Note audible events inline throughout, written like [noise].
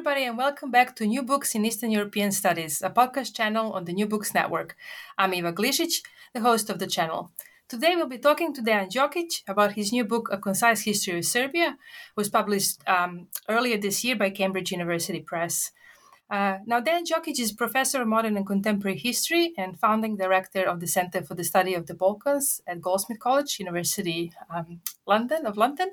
everybody, and welcome back to New Books in Eastern European Studies, a podcast channel on the New Books Network. I'm Iva Glišić, the host of the channel. Today, we'll be talking to Dejan Djokic about his new book, A Concise History of Serbia, was published um, earlier this year by Cambridge University Press. Uh, now, Dejan Djokic is professor of modern and contemporary history and founding director of the Center for the Study of the Balkans at Goldsmith College, University um, London of London.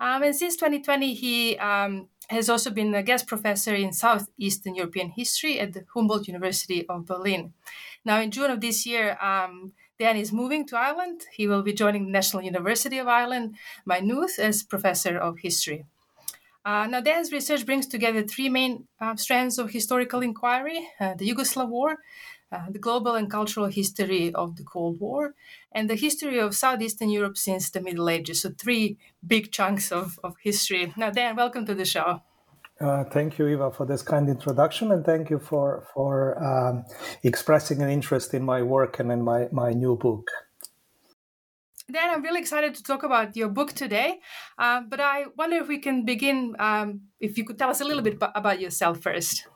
Um, and since 2020, he um, has also been a guest professor in Southeastern European history at the Humboldt University of Berlin. Now, in June of this year, um, Dan is moving to Ireland. He will be joining the National University of Ireland, Maynooth, as professor of history. Uh, now, Dan's research brings together three main uh, strands of historical inquiry uh, the Yugoslav War, uh, the global and cultural history of the Cold War, and the history of Southeastern Europe since the Middle Ages. So, three big chunks of, of history. Now, Dan, welcome to the show. Uh, thank you, Iva, for this kind introduction, and thank you for for um, expressing an interest in my work and in my my new book. Dan, I'm really excited to talk about your book today, uh, but I wonder if we can begin. Um, if you could tell us a little bit about yourself first.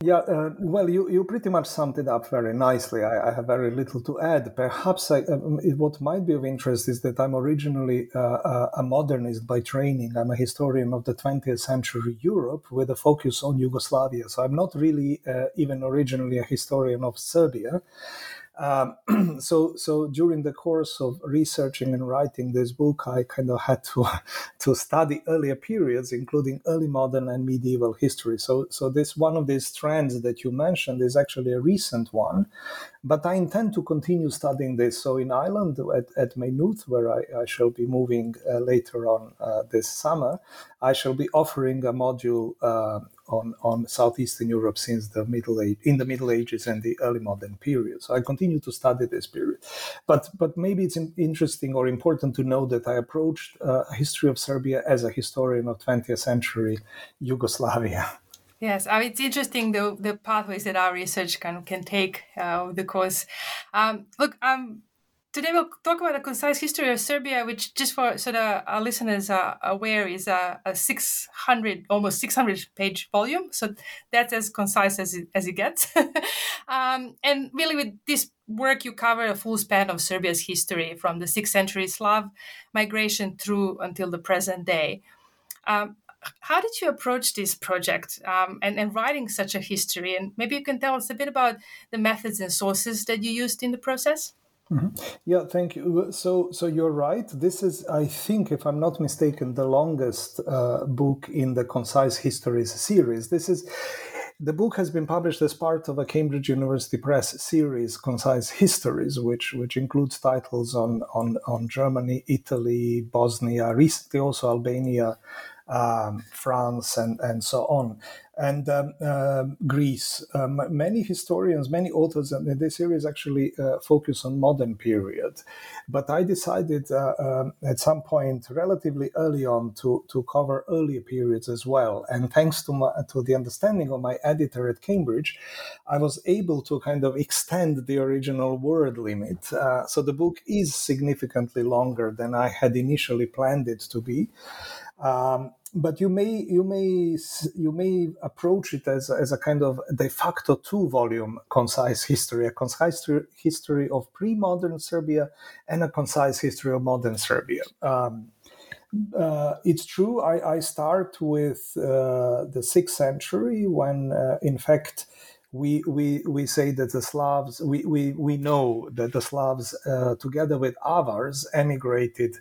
Yeah, uh, well, you, you pretty much summed it up very nicely. I, I have very little to add. Perhaps I, um, what might be of interest is that I'm originally uh, a modernist by training. I'm a historian of the 20th century Europe with a focus on Yugoslavia. So I'm not really uh, even originally a historian of Serbia. Um, [clears throat] so, so during the course of researching and writing this book, I kind of had to [laughs] to study earlier periods, including early modern and medieval history. So, so this one of these trends that you mentioned is actually a recent one, but I intend to continue studying this. So, in Ireland at, at Maynooth, where I, I shall be moving uh, later on uh, this summer, I shall be offering a module uh, on, on southeastern Europe since the middle age in the Middle Ages and the early modern period. So I continue to study this period, but but maybe it's interesting or important to know that I approached uh, history of Serbia as a historian of 20th century Yugoslavia. Yes, mean, it's interesting the the pathways that our research of can take uh, the course. Um, look, um, Today we'll talk about a concise history of Serbia, which, just for so that our listeners are aware, is a, a 600, almost 600 page volume. So that's as concise as it, as it gets. [laughs] um, and really, with this work, you cover a full span of Serbia's history from the 6th century Slav migration through until the present day. Um, how did you approach this project um, and, and writing such a history? And maybe you can tell us a bit about the methods and sources that you used in the process? Mm-hmm. Yeah, thank you. So, so you're right. This is, I think, if I'm not mistaken, the longest uh, book in the Concise Histories series. This is the book has been published as part of a Cambridge University Press series, Concise Histories, which which includes titles on on on Germany, Italy, Bosnia, recently also Albania, um, France, and, and so on, and um, uh, Greece. Um, many historians, many authors in this series actually uh, focus on modern period, but I decided uh, um, at some point relatively early on to to cover earlier periods as well. And thanks to my, to the understanding of my editor at Cambridge, I was able to kind of extend the original word limit. Uh, so the book is significantly longer than I had initially planned it to be. Um, but you may you may you may approach it as, as a kind of de facto two volume concise history a concise history of pre-modern serbia and a concise history of modern serbia. Um, uh, it's true i, I start with uh, the sixth century when uh, in fact we, we, we say that the Slavs, we, we, we know that the Slavs, uh, together with Avars, emigrated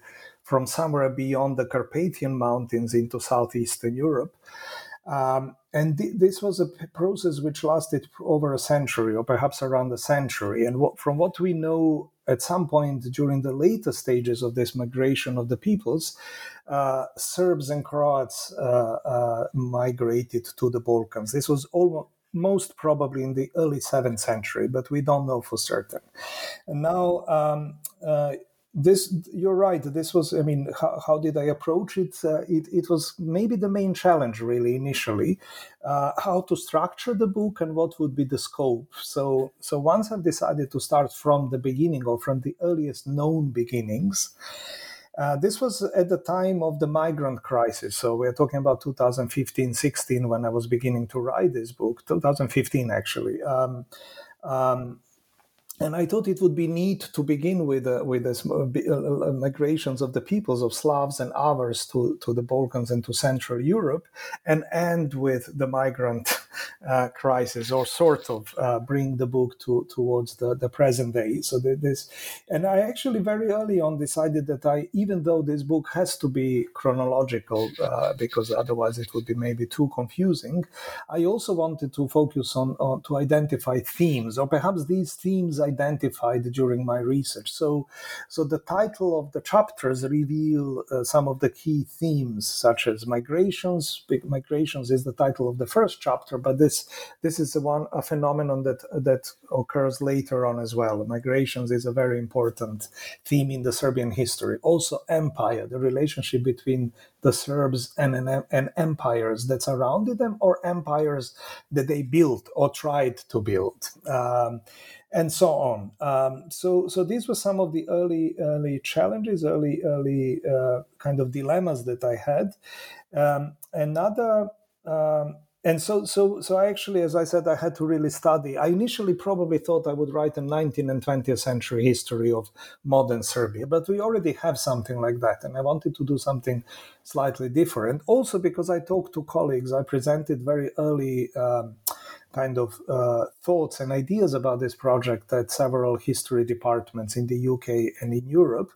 from somewhere beyond the Carpathian Mountains into southeastern Europe. Um, and th- this was a p- process which lasted over a century or perhaps around a century. And what, from what we know at some point during the later stages of this migration of the peoples, uh, Serbs and Croats uh, uh, migrated to the Balkans. This was almost most probably in the early 7th century, but we don't know for certain. And now, um, uh, this you're right this was i mean how, how did i approach it? Uh, it it was maybe the main challenge really initially uh, how to structure the book and what would be the scope so so once i've decided to start from the beginning or from the earliest known beginnings uh, this was at the time of the migrant crisis. So we're talking about 2015 16 when I was beginning to write this book, 2015 actually. Um, um, and I thought it would be neat to begin with uh, with the uh, uh, uh, migrations of the peoples of Slavs and Avars to, to the Balkans and to Central Europe, and end with the migrant uh, crisis, or sort of uh, bring the book to towards the, the present day. So this, and I actually very early on decided that I, even though this book has to be chronological, because otherwise it would be maybe too confusing, I also wanted to focus on, on to identify themes, or perhaps these themes identified during my research. So, so the title of the chapters reveal uh, some of the key themes, such as migrations. Migrations is the title of the first chapter, but this this is one a phenomenon that that occurs later on as well. Migrations is a very important theme in the Serbian history. Also, empire, the relationship between the Serbs and, and, and empires that surrounded them, or empires that they built or tried to build. Um, and so on. Um, so, so these were some of the early, early challenges, early, early uh, kind of dilemmas that I had. Um, another, um, and so, so, so I actually, as I said, I had to really study. I initially probably thought I would write a 19th and 20th century history of modern Serbia, but we already have something like that, and I wanted to do something slightly different. Also, because I talked to colleagues, I presented very early. Um, kind of uh, thoughts and ideas about this project at several history departments in the UK and in Europe.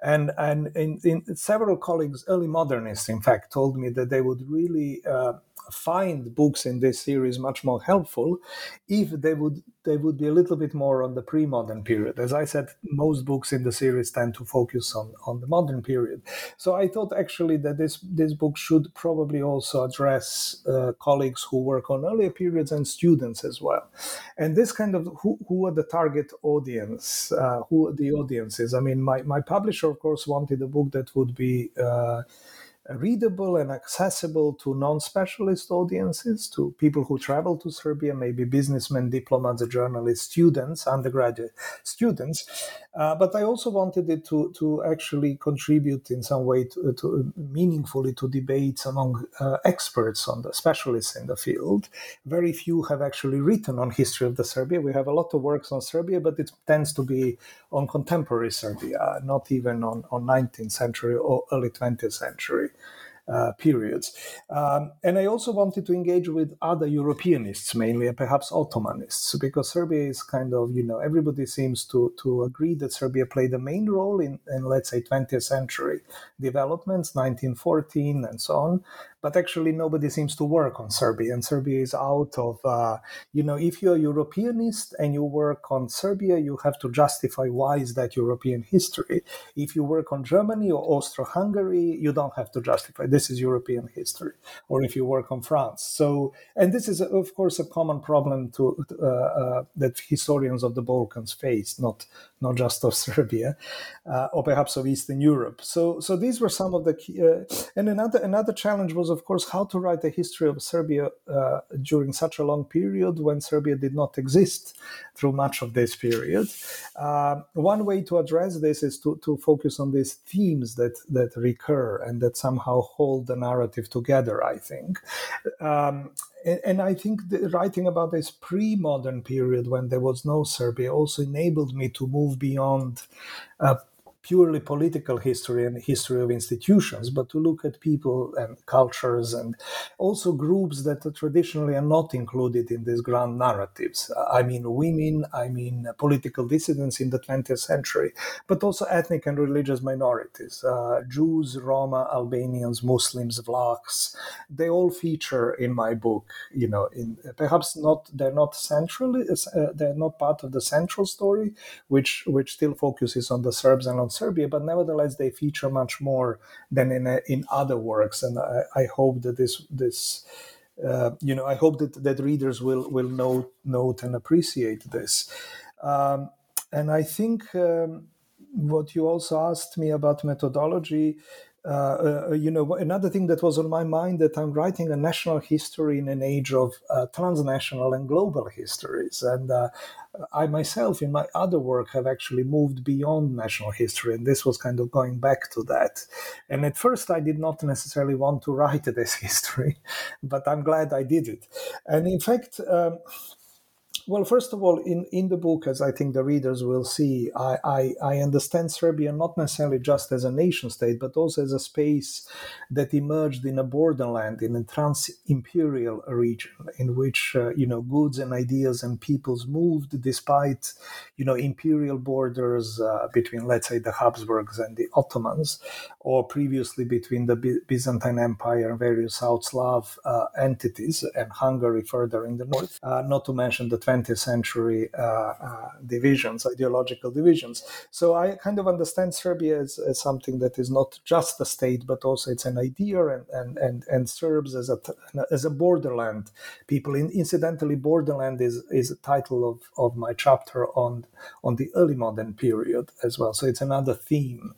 And, and in, in several colleagues, early modernists, in fact, told me that they would really uh, find books in this series much more helpful if they would they would be a little bit more on the pre-modern period. As i said most books in the series tend to focus on on the modern period. So i thought actually that this this book should probably also address uh, colleagues who work on earlier periods and students as well. And this kind of who, who are the target audience uh, who the audiences? I mean my, my publisher of course wanted a book that would be uh, readable and accessible to non-specialist audiences, to people who travel to Serbia, maybe businessmen, diplomats, journalists, students, undergraduate students. Uh, but I also wanted it to, to actually contribute in some way to, to meaningfully to debates among uh, experts on the specialists in the field. Very few have actually written on history of the Serbia. We have a lot of works on Serbia, but it tends to be on contemporary Serbia, not even on, on 19th century or early 20th century uh, periods. Um, and I also wanted to engage with other Europeanists, mainly, and perhaps Ottomanists, because Serbia is kind of, you know, everybody seems to, to agree that Serbia played a main role in, in, let's say, 20th century developments, 1914 and so on but actually nobody seems to work on Serbia, and Serbia is out of, uh, you know, if you're a Europeanist and you work on Serbia, you have to justify why is that European history. If you work on Germany or Austro-Hungary, you don't have to justify this is European history. Or if you work on France, so and this is of course a common problem to uh, uh, that historians of the Balkans face, not not just of [laughs] Serbia, uh, or perhaps of Eastern Europe. So so these were some of the key, uh, and another another challenge was of course, how to write a history of Serbia uh, during such a long period when Serbia did not exist through much of this period. Uh, one way to address this is to, to focus on these themes that, that recur and that somehow hold the narrative together, I think. Um, and, and, I think writing about this pre modern period when there was no Serbia also enabled me to move beyond. Uh, purely political history and history of institutions, but to look at people and cultures and also groups that traditionally are not included in these grand narratives. I mean, women, I mean, political dissidents in the 20th century, but also ethnic and religious minorities uh, Jews, Roma, Albanians, Muslims, Vlachs. They all feature in my book, you know, in perhaps not, they're not centrally, uh, they're not part of the central story, which, which still focuses on the Serbs and on Serbia, but nevertheless they feature much more than in uh, in other works, and I, I hope that this this. Uh, you know, I hope that, that readers will will note note and appreciate this, um, and I think um, what you also asked me about methodology uh, uh, you know, another thing that was on my mind that I'm writing a national history in an age of uh, transnational and global histories, and uh, I myself, in my other work, have actually moved beyond national history, and this was kind of going back to that. And at first, I did not necessarily want to write [laughs] this history, but I'm glad I did it. And in fact. Um, well, first of all, in, in the book, as I think the readers will see, I, I, I, understand Serbia not necessarily just as a nation state, but also as a space that emerged in a borderland, in a trans-imperial region, in which uh, you know goods and ideas and peoples moved despite you know imperial borders uh, between, let's say, the Habsburgs and the Ottomans, or previously between the Byzantine Empire and various South Slav uh, entities, and Hungary further in the north. Uh, not to mention the 20th 20th century uh, uh, divisions, ideological divisions. So I kind of understand Serbia as, as, something that is not just a state, but also it's an idea and, and, and, and Serbs as a, as a borderland people. In, incidentally, borderland is, is a title of, of my chapter on, on the early modern period as well. So it's another theme.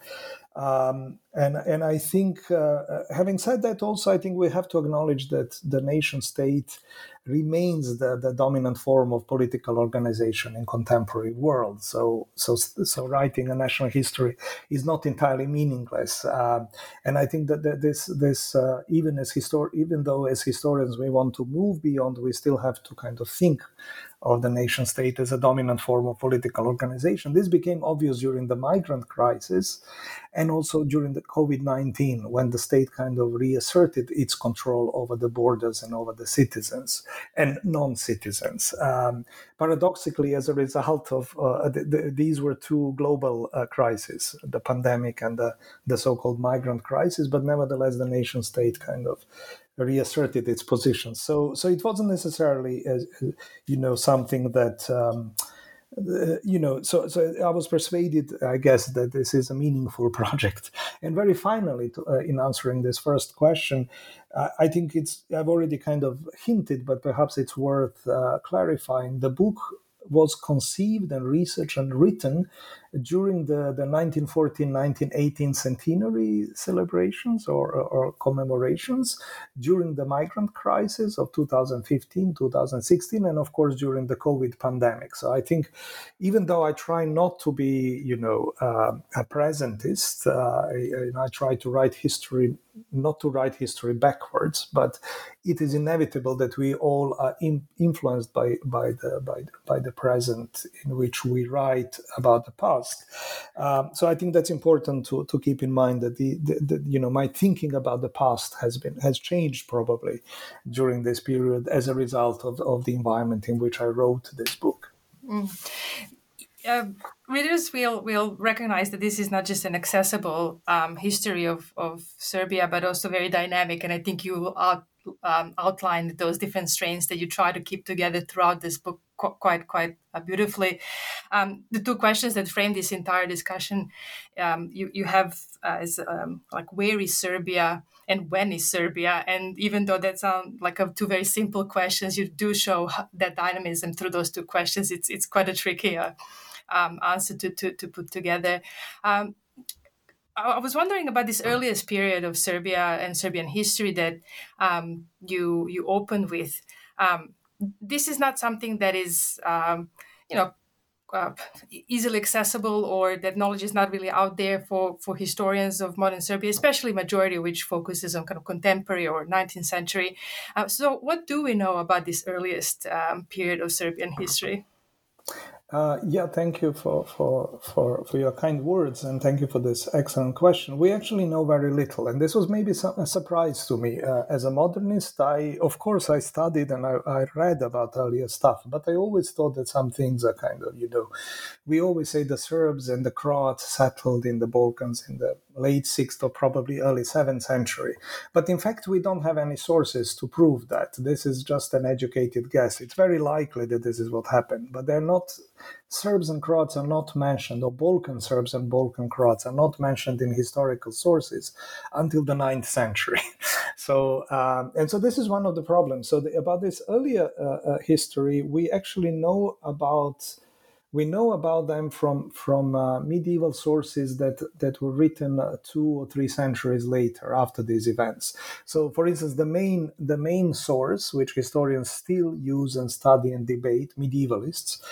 Um, and and I think, uh, having said that, also I think we have to acknowledge that the nation state remains the, the dominant form of political organization in contemporary world. So so so writing a national history is not entirely meaningless. Uh, and I think that, that this this uh, even as histor- even though as historians we want to move beyond, we still have to kind of think of the nation state as a dominant form of political organization. This became obvious during the migrant crisis and also during the COVID 19, when the state kind of reasserted its control over the borders and over the citizens and non citizens. Um, paradoxically, as a result of uh, the, the, these were two global uh, crises the pandemic and the, the so called migrant crisis, but nevertheless, the nation state kind of reasserted its position. So, so it wasn't necessarily, uh, you know, something that. Um, uh, you know, so so I was persuaded, I guess, that this is a meaningful [laughs] project. And very finally, to, uh, in answering this first question, uh, I think it's I've already kind of hinted, but perhaps it's worth uh, clarifying. The book was conceived and researched and written during the, the 1914-1918 centenary celebrations or, or commemorations, during the migrant crisis of 2015, 2016, and of course during the COVID pandemic. So I think even though I try not to be, you know, uh, a presentist, uh, I, try to write history not to write history backwards, but it is inevitable that we all are in, influenced by, by, the, by, by the present in which we write about the past. Um, so I think that's important to, to keep in mind that the, the, the, you know my thinking about the past has been has changed probably during this period as a result of, of the environment in which I wrote this book. Mm uh, readers will will recognize that this is not just an accessible um, history of, of Serbia, but also very dynamic. And I think you out, um, outlined those different strains that you try to keep together throughout this book quite quite uh, beautifully. Um, the two questions that frame this entire discussion, um, you you have uh, as um, like where is Serbia and when is Serbia? And even though that sound like a, two very simple questions, you do show that dynamism through those two questions. It's it's quite a tricky. Uh, um, answer to, to, to put together. Um, I was wondering about this earliest period of Serbia and Serbian history that um, you you opened with. Um, this is not something that is, um, you know, uh, easily accessible or that knowledge is not really out there for, for historians of modern Serbia, especially majority which focuses on kind of contemporary or 19th century. Uh, so, what do we know about this earliest um, period of Serbian history? Uh, yeah, thank you for, for, for, for your kind words and thank you for this excellent question. We actually know very little, and this was maybe some, a surprise to me. Uh, as a modernist, I, of course, I studied and I, I, read about earlier stuff, but I always thought that some things are kind of, you know, we always say the Serbs and the Croats settled in the Balkans in the late 6th or probably early 7th century. But in fact, we don't have any sources to prove that. This is just an educated guess. It's very likely that this is what happened, but they're not, Serbs and Croats are not mentioned, or Balkan Serbs and Balkan Croats are not mentioned in historical sources until the 9th century. [laughs] so, um, and so this is one of the problems. So, the, about this earlier uh, uh, history, we actually know about we know about them from from uh, medieval sources that that were written uh, two or three centuries later after these events. So, for instance, the main the main source which historians still use and study and debate, medievalists,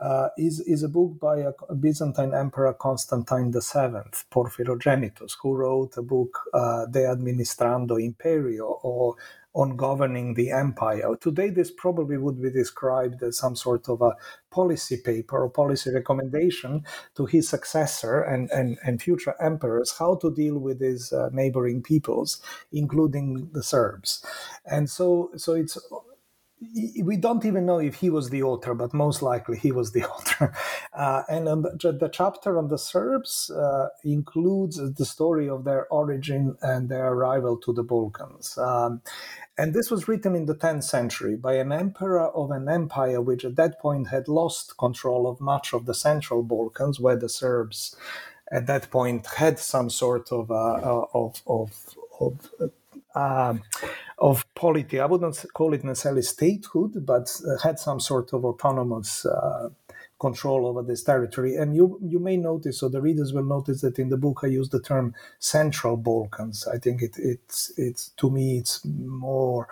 uh, is is a book by a Byzantine emperor Constantine the VII, Porphyrogenitus, who wrote a book uh, De Administrando Imperio or on governing the empire. Today, this probably would be described as some sort of a policy paper or policy recommendation to his successor and, and, and future emperors how to deal with his uh, neighboring peoples, including the Serbs. And so, so it's we don't even know if he was the author, but most likely he was the [laughs] author. Uh, and um, the chapter on the Serbs uh, includes the story of their origin and their arrival to the Balkans. Um, and this was written in the 10th century by an emperor of an empire which at that point had lost control of much of the central Balkans, where the Serbs at that point had some sort of uh, uh of of of, uh, of polity. I wouldn't call it necessarily statehood, but had some sort of autonomous uh, control over this territory. And you you may notice, or the readers will notice that in the book I use the term Central Balkans. I think it, it's it's to me it's more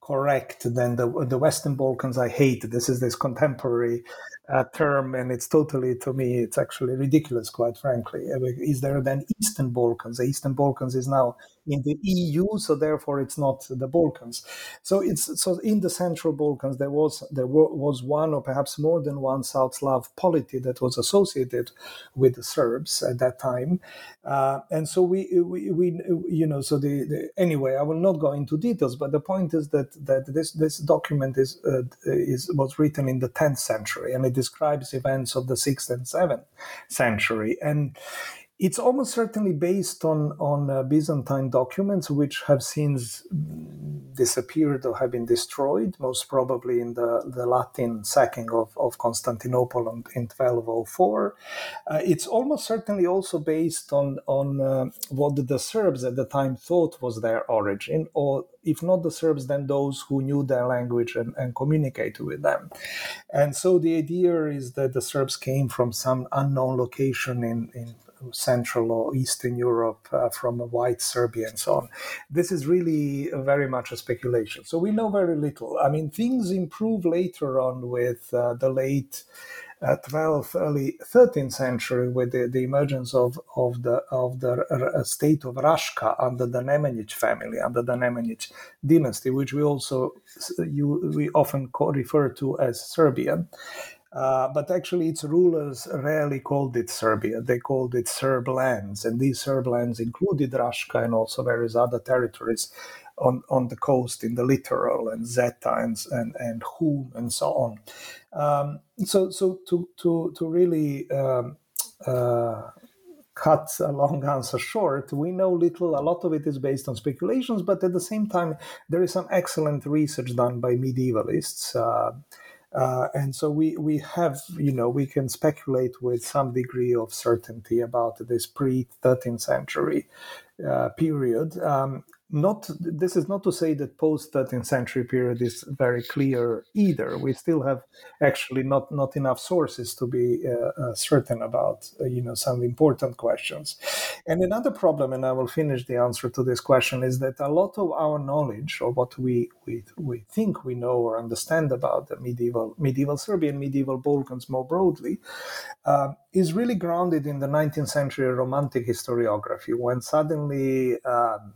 correct than the the Western Balkans. I hate this is this contemporary uh, term, and it's totally to me it's actually ridiculous, quite frankly. Is there then Eastern Balkans? The Eastern Balkans is now in the EU, so therefore it's not the Balkans. So it's so in the Central Balkans there was there was one or perhaps more than one South Slav polity that was associated with the Serbs at that time, uh, and so we, we, we you know so the, the, anyway I will not go into details, but the point is that that this this document is uh, is was written in the 10th century and it describes events of the 6th and 7th century and it's almost certainly based on on uh, Byzantine documents, which have since disappeared or have been destroyed, most probably in the, the Latin sacking of, of Constantinople in 1204. Uh, it's almost certainly also based on on uh, what the Serbs at the time thought was their origin, or if not the Serbs, then those who knew their language and, and communicated with them. And so the idea is that the Serbs came from some unknown location in, in Central or Eastern Europe uh, from white Serbia and so on. This is really very much a speculation. So we know very little. I mean, things improve later on with uh, the late. Uh, 12th, early 13th century, with the, the emergence of, of the of the uh, state of Raška under the Nemanjić family, under the Nemanjić dynasty, which we also you, we often refer to as Serbian. Uh, but actually, its rulers rarely called it Serbia. They called it Serb lands, and these Serb lands included Raška and also various other territories on, on the coast in the littoral and Zeta and and, and Hum and so on. Um, so so to to to really um, uh, cut a long answer short, we know little. A lot of it is based on speculations, but at the same time, there is some excellent research done by medievalists. Uh, uh, and so we, we have, you know, we can speculate with some degree of certainty about this pre 13th century uh, period. Um, not this is not to say that post 13th century period is very clear either. We still have actually not not enough sources to be uh, uh, certain about uh, you know some important questions. And another problem and i will finish the answer to this question is that a lot of our knowledge or what we we, we think we know or understand about the medieval medieval serbia and medieval balkans more broadly uh, is really grounded in the 19th century romantic historiography when suddenly um,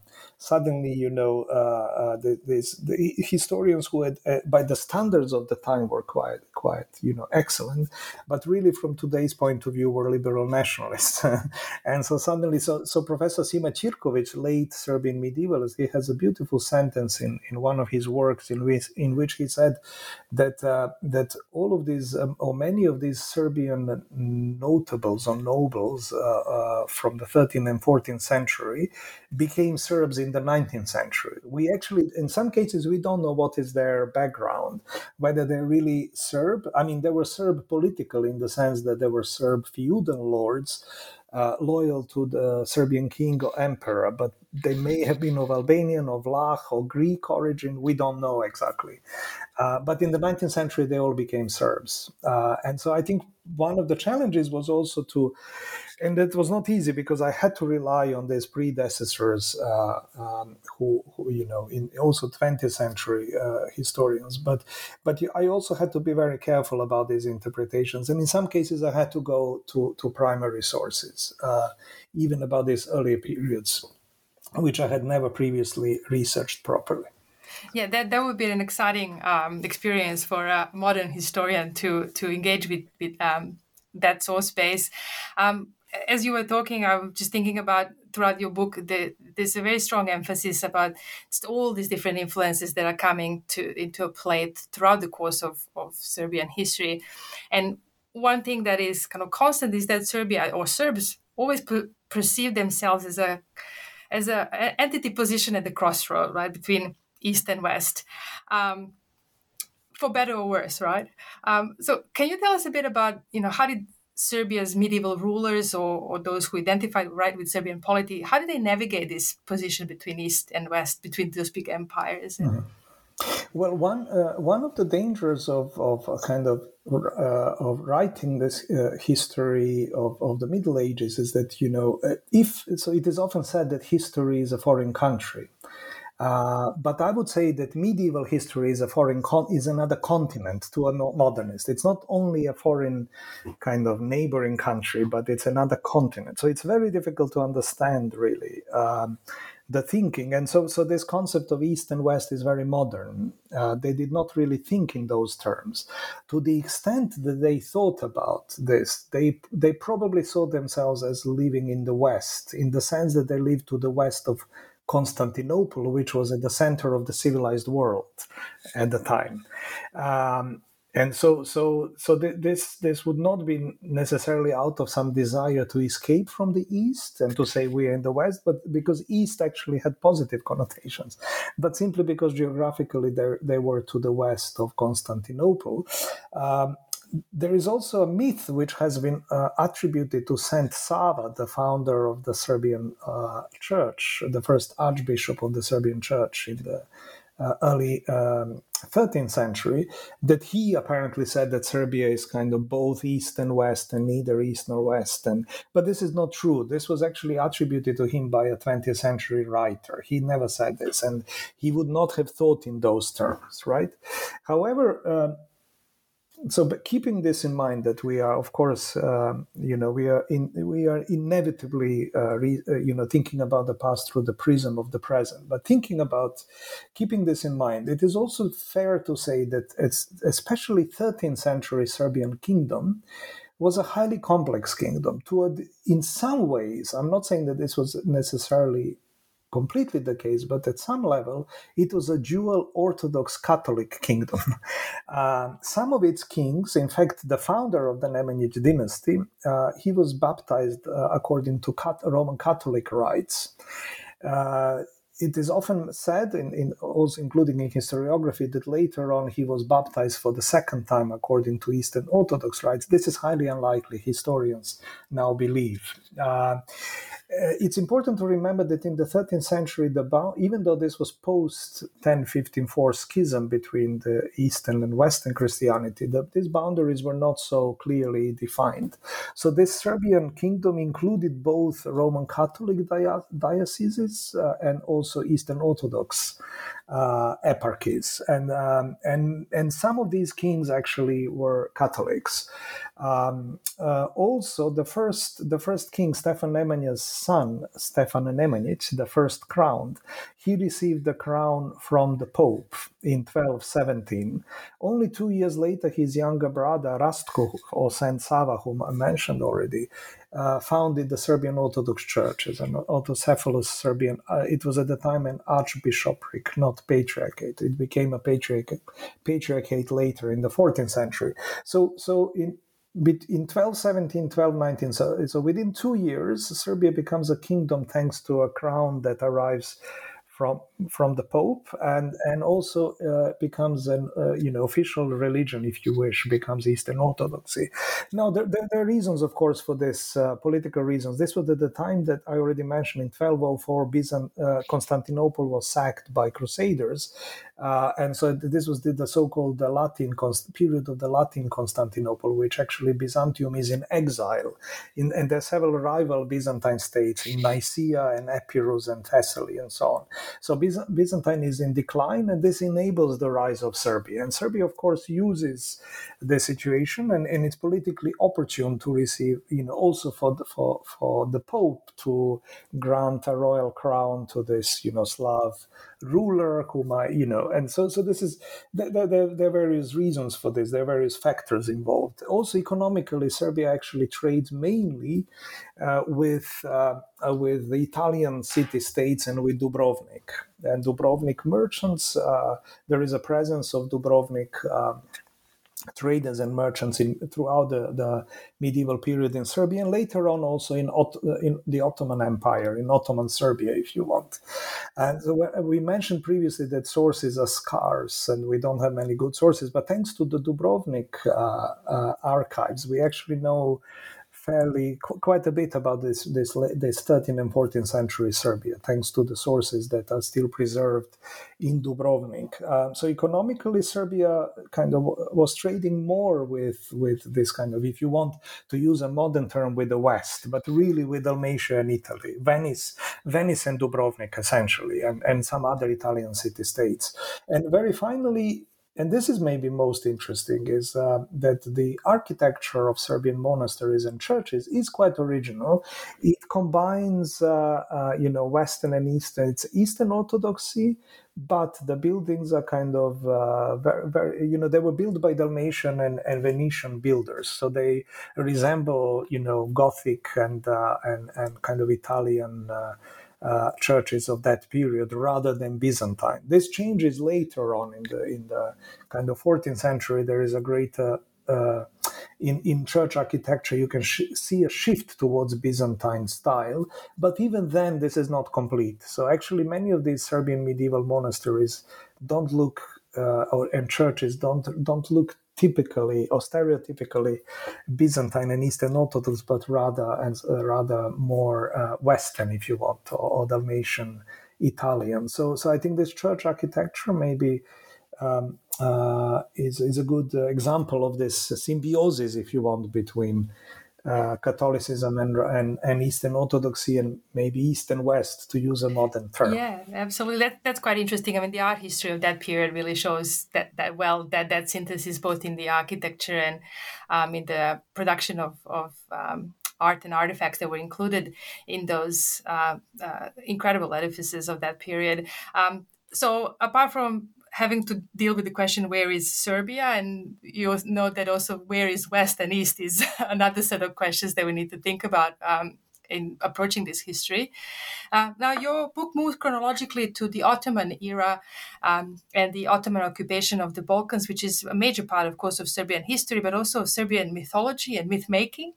suddenly, you know, uh, uh, the, this, the historians who had, uh, by the standards of the time, were quite, quite, you know, excellent, but really from today's point of view, were liberal nationalists. [laughs] and so suddenly, so, so Professor Sima Ćirković, late Serbian medievalist, he has a beautiful sentence in, in one of his works in which, in which he said that uh, that all of these, um, or many of these Serbian notables or nobles uh, uh, from the 13th and 14th century became Serbs in the 19th century. We actually, in some cases, we don't know what is their background, whether they're really Serb. I mean, they were Serb political in the sense that they were Serb feudal lords. Uh, loyal to the Serbian king or emperor, but they may have been of Albanian or Vlach or Greek origin. We don't know exactly. Uh, but in the 19th century, they all became Serbs. Uh, and so I think one of the challenges was also to and it was not easy because I had to rely on these predecessors uh, um, who, who, you know, in also 20th century uh, historians. But, but I also had to be very careful about these interpretations, and in some cases I had to go to to primary sources, uh, even about these earlier periods, which I had never previously researched properly. Yeah, that, that would be an exciting um, experience for a modern historian to to engage with, with um, that source base. Um, as you were talking, I was just thinking about throughout your book, the, there's a very strong emphasis about all these different influences that are coming to into a play throughout the course of, of Serbian history. And one thing that is kind of constant is that Serbia or Serbs always perceive themselves as a as a, entity position at the crossroad, right, between East and West. Um, for better or worse, right? Um, so, can you tell us a bit about, you know, how did Serbia's medieval rulers or, or those who identified right with Serbian polity, how did they navigate this position between East and West, between those big empires? Mm-hmm. Well, one uh, one of the dangers of of kind of uh, of writing this uh, history of, of the Middle Ages is that you know uh, if so, it is often said that history is a foreign country, uh, but I would say that medieval history is a foreign con- is another continent to a modernist. It's not only a foreign kind of neighboring country, but it's another continent. So it's very difficult to understand really um, the thinking. And so, so this concept of East and West is very modern. Uh, they did not really think in those terms. To the extent that they thought about this, they they probably saw themselves as living in the West, in the sense that they lived to the west of Constantinople, which was at the center of the civilized world at the time. Um, and so, so, so th- this this would not be necessarily out of some desire to escape from the East and to say we're in the West, but because East actually had positive [laughs] connotations, but simply because geographically they were to the west of Constantinople. Um, there is also a myth which has been uh, attributed to Saint Sava, the founder of the Serbian uh, church, the first archbishop of the Serbian church in the uh, early um, 13th century, that he apparently said that Serbia is kind of both east and west and neither east nor west. And, but this is not true. This was actually attributed to him by a 20th century writer. He never said this, and he would not have thought in those terms, right? However, uh, so but keeping this in mind that we are of course uh, you know we are in we are inevitably uh, re, uh, you know thinking about the past through the prism of the present. But thinking about keeping this in mind it is also fair to say that it's especially 13th century serbian kingdom was a highly complex kingdom. To a, in some ways i'm not saying that this was necessarily completely the case, but at some level, it was a dual Orthodox Catholic kingdom. Uh, [laughs] some of its kings, in fact, the founder of the Nemanjić dynasty, uh, he was baptized uh, according to Roman Catholic rites. Uh, it is often said, in, in, also including in historiography, that later on he was baptized for the second time according to Eastern Orthodox rites. This is highly unlikely, historians now believe. Uh, it's important to remember that in the 13th century, the even though this was post 1054 schism between the Eastern and Western Christianity, the, these boundaries were not so clearly defined. So this Serbian kingdom included both Roman Catholic dioceses uh, and also Eastern Orthodox uh, eparchies, and um, and and some of these kings actually were Catholics. Um, uh, also, the first the first king, Stefan Nemanja's son, Stefan Nemanjić, the first crowned, he received the crown from the Pope in 1217. Only two years later, his younger brother Rastko or Saint Sava, whom I mentioned already, uh, founded the Serbian Orthodox Church as an autocephalous Serbian. Uh, it was at the time an archbishopric, not patriarchate. It became a patriarchate, patriarchate later in the 14th century. So, so in in 1217 1219 so, so within two years serbia becomes a kingdom thanks to a crown that arrives from from the Pope, and and also uh, becomes an uh, you know official religion, if you wish, becomes Eastern Orthodoxy. Now there, there, there are reasons, of course, for this uh, political reasons. This was at the time that I already mentioned in 1204, Byzant, uh, Constantinople was sacked by Crusaders, uh, and so this was the, the so-called Latin const- period of the Latin Constantinople, which actually Byzantium is in exile, in, and there are several rival Byzantine states in Nicaea and Epirus and Thessaly and so on. So Byzantine is in decline, and this enables the rise of Serbia. And Serbia, of course, uses the situation, and, and it's politically opportune to receive, you know, also for the, for for the Pope to grant a royal crown to this, you know, Slav ruler who might, you know, and so so this is there, there, there are various reasons for this. There are various factors involved. Also, economically, Serbia actually trades mainly uh, with uh, uh, with the Italian city states and with Dubrovnik. And Dubrovnik merchants, uh, there is a presence of Dubrovnik um, traders and merchants in, throughout the, the, medieval period in Serbia and later on also in, in the Ottoman Empire, in Ottoman Serbia, if you want. And so we mentioned previously that sources are scarce and we don't have many good sources, but thanks to the Dubrovnik uh, uh, archives, we actually know fairly quite a bit about this this this 13th and 14th century Serbia, thanks to the sources that are still preserved in Dubrovnik. Um, so economically, Serbia kind of was trading more with with this kind of, if you want to use a modern term, with the West, but really with Dalmatia and Italy, Venice, Venice and Dubrovnik essentially, and and some other Italian city states. And very finally, and this is maybe most interesting is uh, that the architecture of serbian monasteries and churches is quite original. It combines uh, uh, you know western and eastern. It's eastern orthodoxy but the buildings are kind of uh, very, very, you know they were built by dalmatian and, and venetian builders. So they resemble you know gothic and uh, and, and kind of italian uh, uh, churches of that period rather than Byzantine. This changes later on in the in the kind of 14th century. There is a greater uh, in, in church architecture, you can sh- see a shift towards Byzantine style, but even then, this is not complete. So, actually, many of these Serbian medieval monasteries don't look, uh, or and churches don't don't look typically or stereotypically Byzantine and Eastern Orthodox, but rather and uh, rather more uh, Western, if you want, or, or, Dalmatian Italian. So, so I think this church architecture maybe um, uh, is is a good uh, example of this symbiosis, if you want, between uh, Catholicism and, and, and Eastern Orthodoxy and maybe East and West, to use a modern term. Yeah, absolutely. That, that's quite interesting. I mean, the art history of that period really shows that, that well, that, that synthesis both in the architecture and um, in the production of, of um, art and artifacts that were included in those uh, uh, incredible edifices of that period. Um, so apart from having to deal with the question where is Serbia, and you know that also where is West and East is [laughs] another set of questions that we need to think about. Um, in approaching this history. Uh, now, your book moves chronologically to the Ottoman era um, and the Ottoman occupation of the Balkans, which is a major part, of course, of Serbian history, but also Serbian mythology and myth making.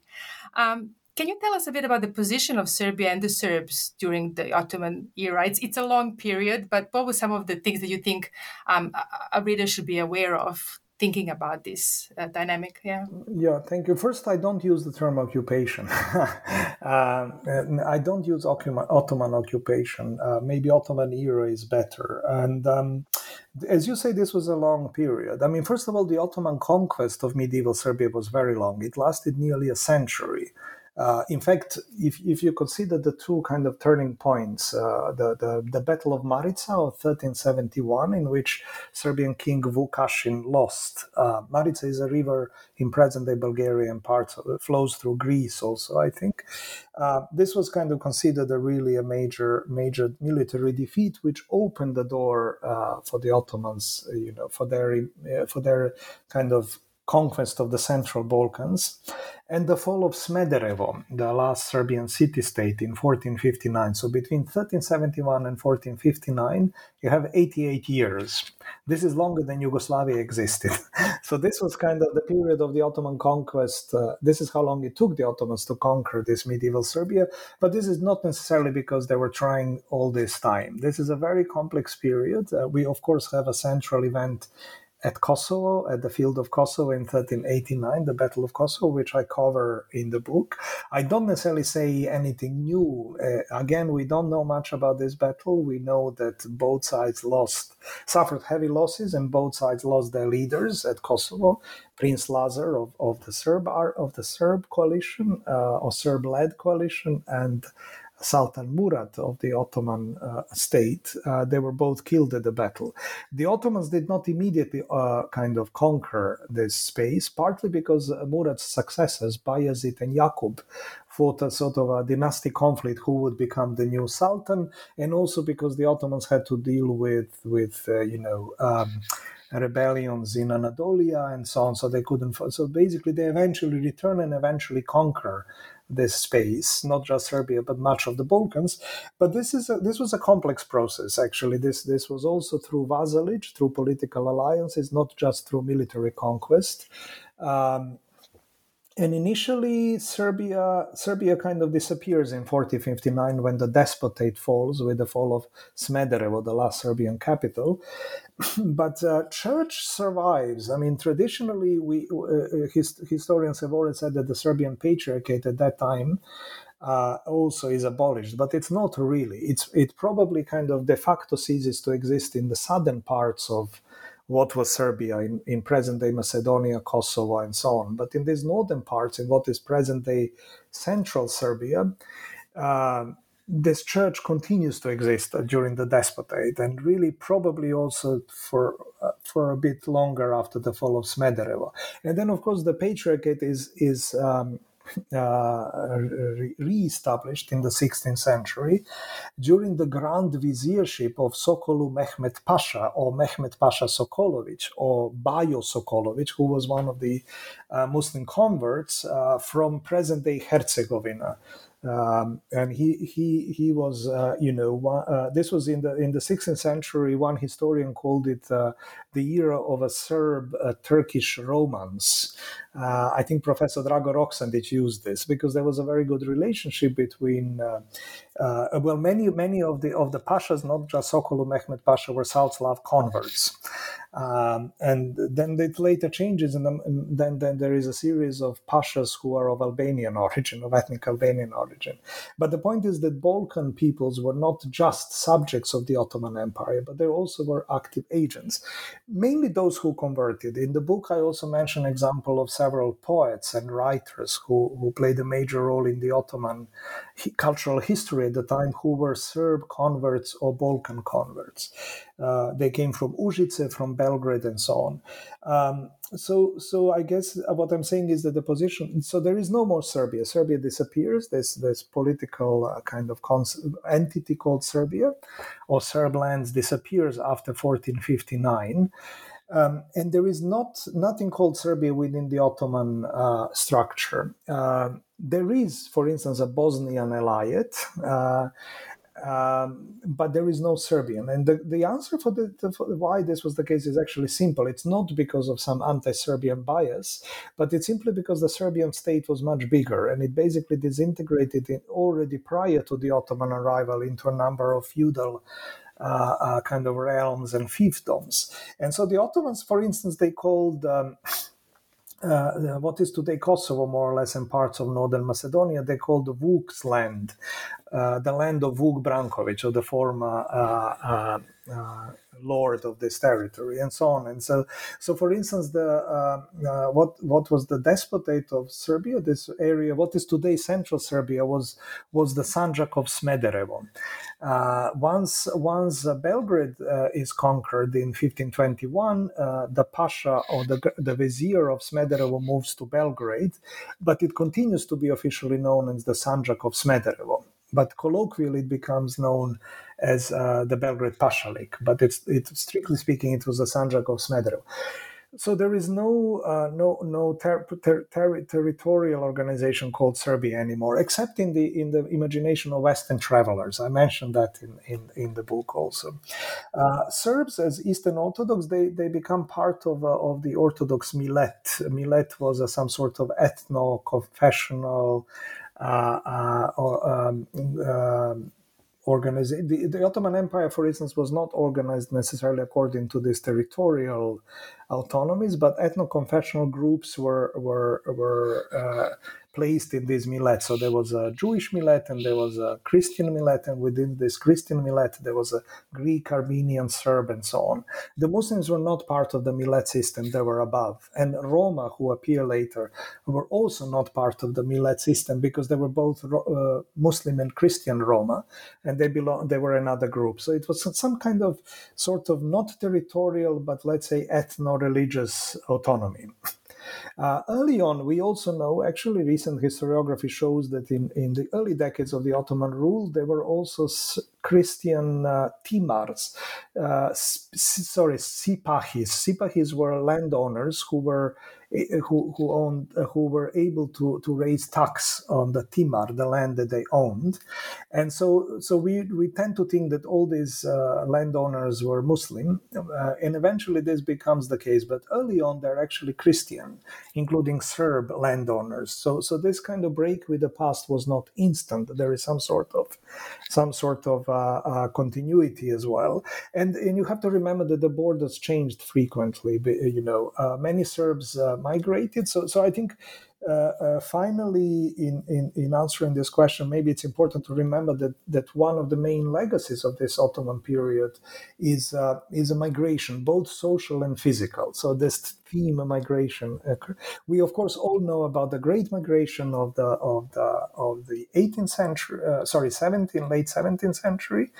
Um, can you tell us a bit about the position of Serbia and the Serbs during the Ottoman era? It's, it's a long period, but what were some of the things that you think um, a, reader should be aware of thinking about this uh, dynamic? Yeah. Yeah thank you. First i don't use the term occupation. [laughs] Uh, i don't use ottoman occupation. Uh, maybe ottoman era is better. And um, as you say this was a long period. I mean first of all the ottoman conquest of medieval serbia was very long. It lasted nearly a century Uh, in fact, if, if you consider the two kind of turning points, uh, the, the, the Battle of Marica of 1371, in which Serbian King Vukašin lost. Uh, Marica is a river in present-day Bulgaria and parts of flows through Greece also, I think. Uh, this was kind of considered a really a major major military defeat, which opened the door uh, for the Ottomans, you know, for their uh, for their kind of conquest of the Central Balkans, and the fall of Smederevo, the last Serbian city state in 1459. So between 1371 and 1459, you have 88 years. This is longer than Yugoslavia existed. [laughs] so this was kind of the period of the Ottoman conquest. Uh, this is how long it took the Ottomans to conquer this medieval Serbia. But this is not necessarily because they were trying all this time. This is a very complex period. Uh, we, of course, have a central event at Kosovo, at the field of Kosovo in 1389, the Battle of Kosovo, which I cover in the book. I don't necessarily say anything new. Uh, again, we don't know much about this battle. We know that both sides lost, suffered heavy losses, and both sides lost their leaders at Kosovo. Prince Lazar of, of the Serb of the Serb coalition uh, or Serb-led coalition, and Sultan Murad of the Ottoman uh, state. Uh, they were both killed at the battle. The Ottomans did not immediately uh, kind of conquer this space, partly because Murad's successors, Bayezid and Yakub, fought a sort of a dynastic conflict who would become the new sultan, and also because the Ottomans had to deal with with uh, you know. Um, rebellions in Anatolia and so on, so they couldn't. So basically, they eventually return and eventually conquer this space, not just Serbia, but much of the Balkans. But this is a, this was a complex process. Actually, this this was also through vassalage, through political alliances, not just through military conquest. Um, and initially, Serbia Serbia kind of disappears in 1459 when the despotate falls with the fall of Smederevo, the last Serbian capital. [clears throat] but uh, church survives. I mean, traditionally, we uh, uh, hist- historians have already said that the Serbian patriarchate at that time uh, also is abolished, but it's not really. It's it probably kind of de facto ceases to exist in the southern parts of what was Serbia in, in present day Macedonia, Kosovo, and so on. But in these northern parts, in what is present day central Serbia, uh, this church continues to exist during the despotate and really probably also for uh, for a bit longer after the fall of Smederevo. And then, of course, the patriarchate is is um, uh, re-established in the 16th century during the Grand Viziership of Sokollu Mehmet Pasha or Mehmet Pasha Sokolovic or Bayo Sokolovic, who was one of the uh, Muslim converts uh, from present-day Herzegovina. Um, and he he he was uh, you know uh, this was in the in the 16th century. One historian called it uh, the era of a Serb uh, Turkish romance. Uh, I think Professor Drago Roksandic used this because there was a very good relationship between uh, well many many of the of the pashas, not just Sokollu Mehmet Pasha, were South Slav converts. Um, and then it later changes, and then, then there is a series of pashas who are of Albanian [laughs] origin, of ethnic Albanian origin. But the point is that Balkan peoples were not just subjects of the Ottoman Empire, but they also were active agents, mainly those who converted. In the book, I also mention example of several poets and writers who, who played a major role in the Ottoman cultural history at the time, who were Serb converts or Balkan converts. Uh, they came from Užice, from Belgrade, and so on. Um, so, so I guess what I'm saying is that the position. So there is no more Serbia. Serbia disappears. There's this political uh, kind of entity called Serbia, or Serb lands disappears after 1459. Um, and there is not nothing called Serbia within the Ottoman uh, structure. Uh, there is, for instance, a Bosnian Eyalet, uh, um, but there is no Serbian. And the, the answer for, the, for why this was the case is actually simple. It's not because of some anti Serbian bias, but it's simply because the Serbian state was much bigger and it basically disintegrated already prior to the Ottoman arrival into a number of feudal. Uh, uh, kind of realms and fiefdoms. And so the Ottomans, for instance, they called um, uh, what is today Kosovo, more or less, and parts of northern Macedonia, they called Vuk's land, uh, the land of Vuk Brankovic, or the former uh uh, lord of this territory and so on. And so so for instance the uh, uh, what what was the despotate of Serbia this area what is today central Serbia was was the Sanjak of Smederevo. Uh, once once Belgrade uh, is conquered in 1521 uh, the pasha or the the vizier of Smederevo moves to Belgrade but it continues to be officially known as the Sanjak of Smederevo. But colloquially it becomes known as uh, the Belgrade Pashalik. But it's, strictly speaking, it was the Sanjak of Smederevo. So there is no uh, no no ter- ter- ter- territorial organization called Serbia anymore, except in the in the imagination of Western travelers. I mentioned that in in, in the book also. Uh, Serbs as Eastern Orthodox they they become part of uh, of the Orthodox millet. Millet was some sort of ethno confessional uh, uh, or um, organization. The, the, Ottoman Empire, for instance, was not organized necessarily according to these territorial autonomies, but ethno-confessional groups were were were uh, placed in these millet. So there was a Jewish millet and there was a Christian millet, and within this Christian millet, there was a Greek, Armenian, Serb, and so on. The Muslims were not part of the millet system, they were above. And Roma, who appear later, were also not part of the millet system because they were both uh, Muslim and Christian Roma, and they belong, they were another group. So it was some kind of sort of not territorial, but let's say ethno religious autonomy. [laughs] Uh, early on, we also know, actually, recent historiography shows that in, in the early decades of the Ottoman rule, there were also Christian uh, timars, uh, sorry, sipahis. Sipahis were landowners who were who who owned uh, who were able to to raise tax on the timar, the land that they owned, and so so we we tend to think that all these uh, landowners were Muslim, uh, and eventually this becomes the case. But early on, they're actually Christian, including Serb landowners. So so this kind of break with the past was not instant. There is some sort of some sort of uh, uh, continuity as well, and and you have to remember that the borders changed frequently. You know, uh, many Serbs migrated. So, so I think finally, in, in, in, answering this question, maybe it's important to remember that, that one of the main legacies of this Ottoman period is uh, is a migration, both social and physical. So this theme of migration, we of course all know about the Great Migration of the of the of the 18th century, uh, sorry, 17th late 17th century.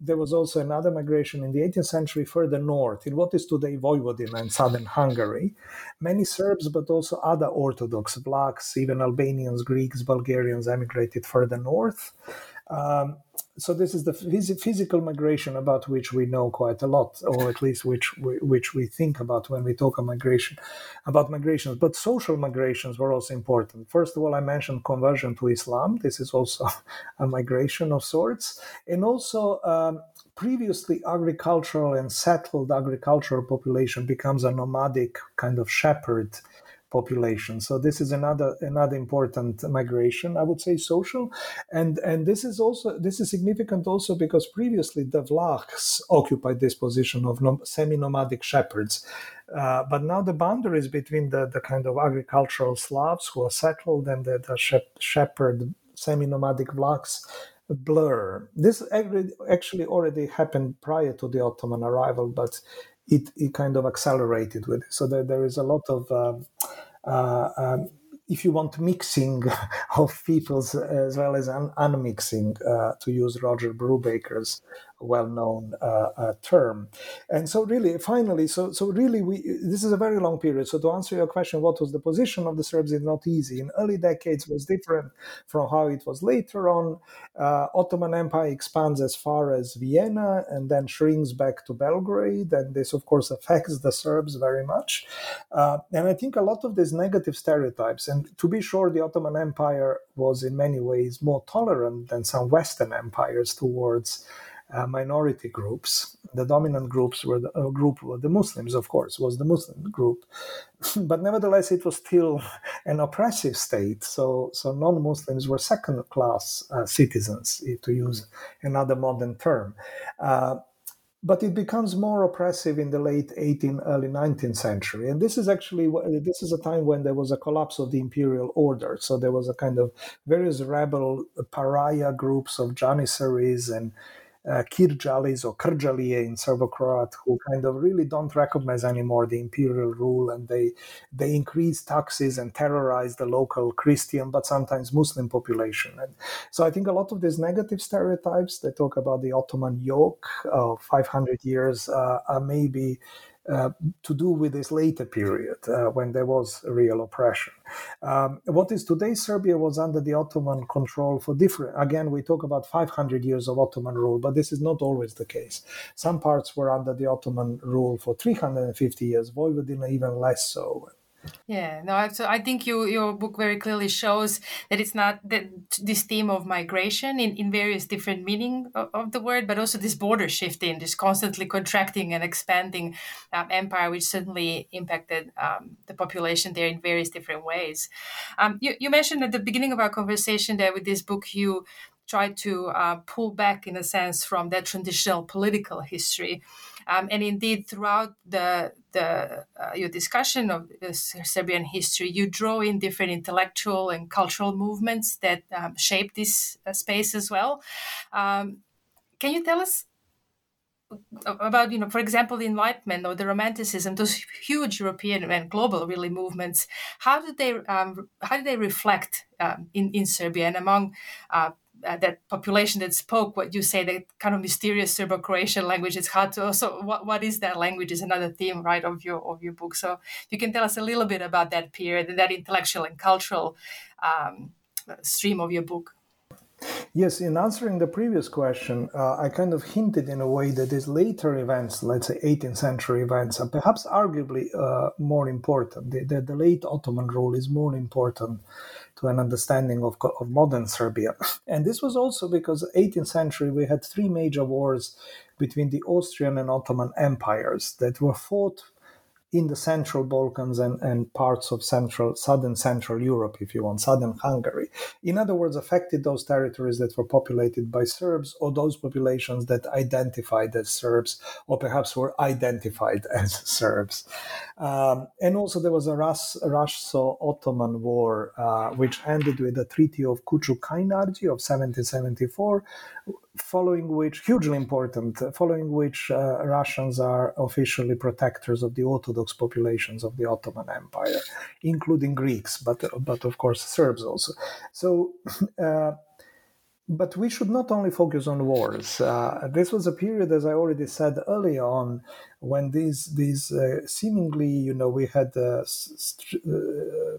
There was also another migration in the 18th century further north, in what is today Vojvodina and southern Hungary. Many Serbs, but also other Orthodox Vlachs, even Albanians, Greeks, Bulgarians emigrated further north. Um, so this is the phys- physical migration about which we know quite a lot, or at least which we, which we think about when we talk about migration, about migrations. But social migrations were also important. First of all, I mentioned conversion to Islam. This is also [laughs] a migration of sorts, and also. Um, previously agricultural and settled agricultural population becomes a nomadic kind of shepherd population. So this is another another important migration, I would say, social, and and this is also this is significant also because previously the Vlachs occupied this position of semi-nomadic shepherds. Uh, but now the boundaries between the, the kind of agricultural Slavs who are settled and the, the shepherd semi-nomadic Vlachs blur. This actually already happened prior to the Ottoman arrival, but it, it kind of accelerated with it. So there, there is a lot of um, uh, um, if you want mixing [laughs] of peoples as well as un- unmixing, uh, to use Roger Brubaker's well-known uh, uh, term. And so, really, finally, so so really, we this is a very long period. So, to answer your question, what was the position of the Serbs is not easy. In early decades, was different from how it was later on. Uh, Ottoman Empire expands as far as Vienna and then shrinks back to Belgrade, and this, of course, affects the Serbs very much. And I think a lot of these negative stereotypes, and to be sure, the Ottoman Empire was in many ways more tolerant than some Western empires towards uh, minority groups. The dominant groups were the uh, group were the Muslims, of course, was the Muslim group, [laughs] but nevertheless, it was still [laughs] an oppressive state. So, so non-Muslims were second-class uh, citizens, to use another modern term. Uh, but it becomes more oppressive in the late 18th, early 19th century. And this is actually this is a time when there was a collapse of the imperial order. So there was a kind of various rebel pariah groups of janissaries and uh, Kirjalis or Krdžalije in Serbo-Croat who kind of really don't recognize anymore the imperial rule and they they increase taxes and terrorize the local Christian but sometimes Muslim population. And so I think a lot of these negative stereotypes they talk about the Ottoman yoke of 500 years uh, are maybe uh, to do with this later period uh, when there was real oppression. Um, what is today Serbia was under the Ottoman control for different. Again, we talk about 500 years of Ottoman rule, but this is not always the case. Some parts were under the Ottoman rule for 350 years, Vojvodina even less so. Yeah, no, so I think you, your book very clearly shows that it's not that this theme of migration in, in various different meaning of, of the word, but also this border shifting, this constantly contracting and expanding um, empire, which certainly impacted um, the population there in various different ways. Um, you, you mentioned at the beginning of our conversation that with this book you try to uh, pull back, in a sense, from that traditional political history. Um, and indeed, throughout the, the uh, your discussion of Serbian history, you draw in different intellectual and cultural movements that um, shape this uh, space as well. Um, can you tell us about you know for example the enlightenment or the romanticism those huge european and global really movements how did they um, how did they reflect um, in in serbia and among uh, uh, that population that spoke what you say the kind of mysterious Serbo-Croatian language. It's hard to also what what is that language is another theme right of your of your book. So you can tell us a little bit about that period, that intellectual and cultural um, stream of your book. Yes, in answering the previous question, uh, I kind of hinted in a way that these later events, let's say 18th century events, are perhaps arguably uh, more important. The, the, the, late Ottoman rule is more important to an understanding of, of modern Serbia. [laughs] And this was also because 18th century we had three major wars between the Austrian and Ottoman empires that were fought in the central Balkans and, and parts of central, southern Central Europe, if you want, southern Hungary. In other words, affected those territories that were populated by Serbs or those populations that identified as Serbs or perhaps were identified [laughs] as Serbs. Um, and also there was a Russo-Ottoman War, uh, which ended with the Treaty of Kuču-Kainarđi of 1774, following which, hugely important, following which uh, Russians are officially protectors of the Orthodox populations of the Ottoman Empire, including Greeks, but, but of course Serbs also. So, [clears throat] uh, but we should not only focus on wars. Uh, this was a period, as I already said early on, when these these uh, seemingly, you know, we had uh, st- uh,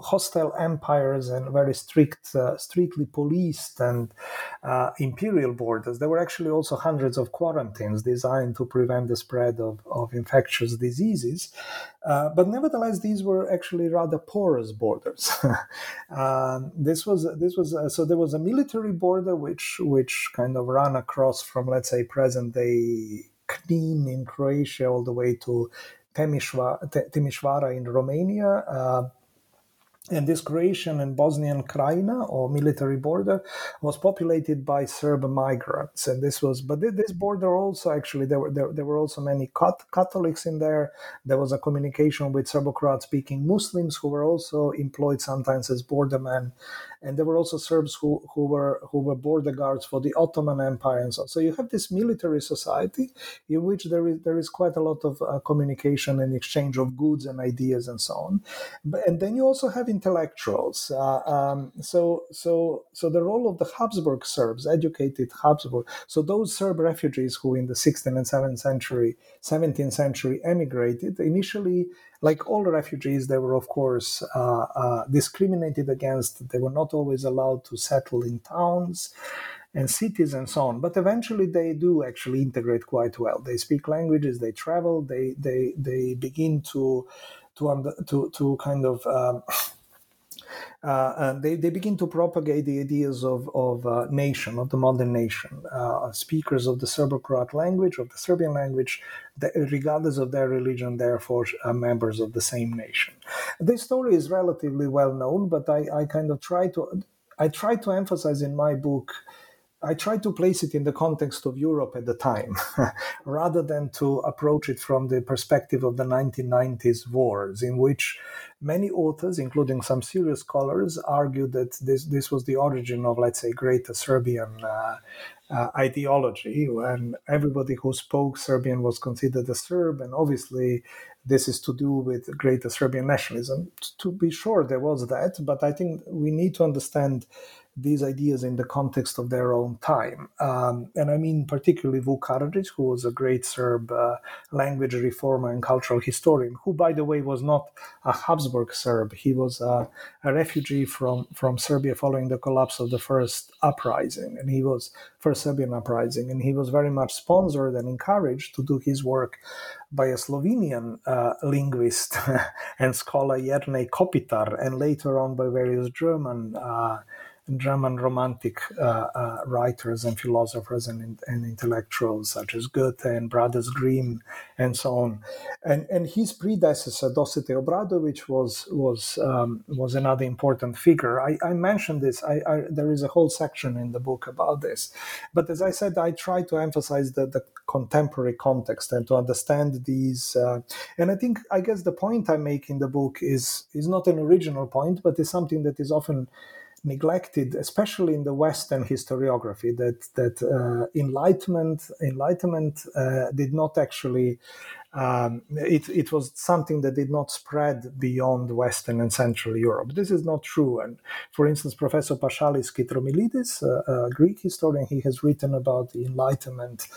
hostile empires and very strict, uh, strictly policed and uh, imperial borders. There were actually also hundreds of quarantines designed to prevent the spread of, of infectious diseases. Uh, but nevertheless, these were actually rather porous borders. [laughs] Um, this was this was uh, so there was a military border which which kind of ran across from let's say present day Knin in Croatia all the way to Timișoara in Romania. And this Croatian and Bosnian Krajina, or military border, was populated by Serb migrants. And this was, but this border also actually there were there, there were also many Catholics in there. There was a communication with Serbo-Croat speaking Muslims who were also employed sometimes as bordermen and there were also Serbs who, who were who were border guards for the Ottoman Empire and so on. So you have this military society in which there is there is quite a lot of uh, communication and exchange of goods and ideas and so on. But, and then you also have intellectuals. Uh, um, so so so the role of the Habsburg Serbs, educated Habsburg. So those Serb refugees who in the 16th and 17th century 17th century emigrated initially like all refugees, they were, of course, uh, uh, discriminated against. They were not always allowed to settle in towns and cities and so on. But eventually, they do actually integrate quite well. They speak languages, they travel, they they they begin to to to to kind of. Um, [laughs] uh, they, they begin to propagate the ideas of, of uh, nation, of the modern nation. Uh, speakers of the Serbo-Croat language, of the Serbian language, regardless of their religion, therefore are members of the same nation. This story is relatively well known, but I, I kind of try to I try to emphasize in my book I try to place it in the context of Europe at the time, [laughs] rather than to approach it from the perspective of the 1990s wars, in which many authors, including some serious scholars, argue that this, this was the origin of, let's say, greater Serbian uh, uh, ideology, when everybody who spoke Serbian was considered a Serb, and obviously this is to do with greater Serbian nationalism. To be sure, there was that, but I think we need to understand these ideas in the context of their own time. Um, and I mean particularly Vuk Karadžić, who was a great Serb uh, language reformer and cultural historian, who, by the way, was not a Habsburg Serb. He was a, a refugee from, from Serbia following the collapse of the first uprising, and he was first Serbian uprising, and he was very much sponsored and encouraged to do his work by a Slovenian uh, linguist [laughs] and scholar Jernej Kopitar, and later on by various German uh, German Romantic uh, uh, writers and philosophers and, and, intellectuals such as Goethe and Brothers Grimm and so on. And, and his predecessor, Dositej Obradović, was was um, was another important figure. I, I mentioned this. I, I, there is a whole section in the book about this. But as I said, I try to emphasize the, the contemporary context and to understand these. Uh, and I think, I guess, the point I make in the book is is not an original point, but is something that is often neglected, especially in the Western historiography, that that uh, enlightenment enlightenment uh, did not actually um, it, it was something that did not spread beyond Western and Central Europe. This is not true. And for instance, Professor Paschalis Kitromilides, a, a Greek historian, he has written about the Enlightenment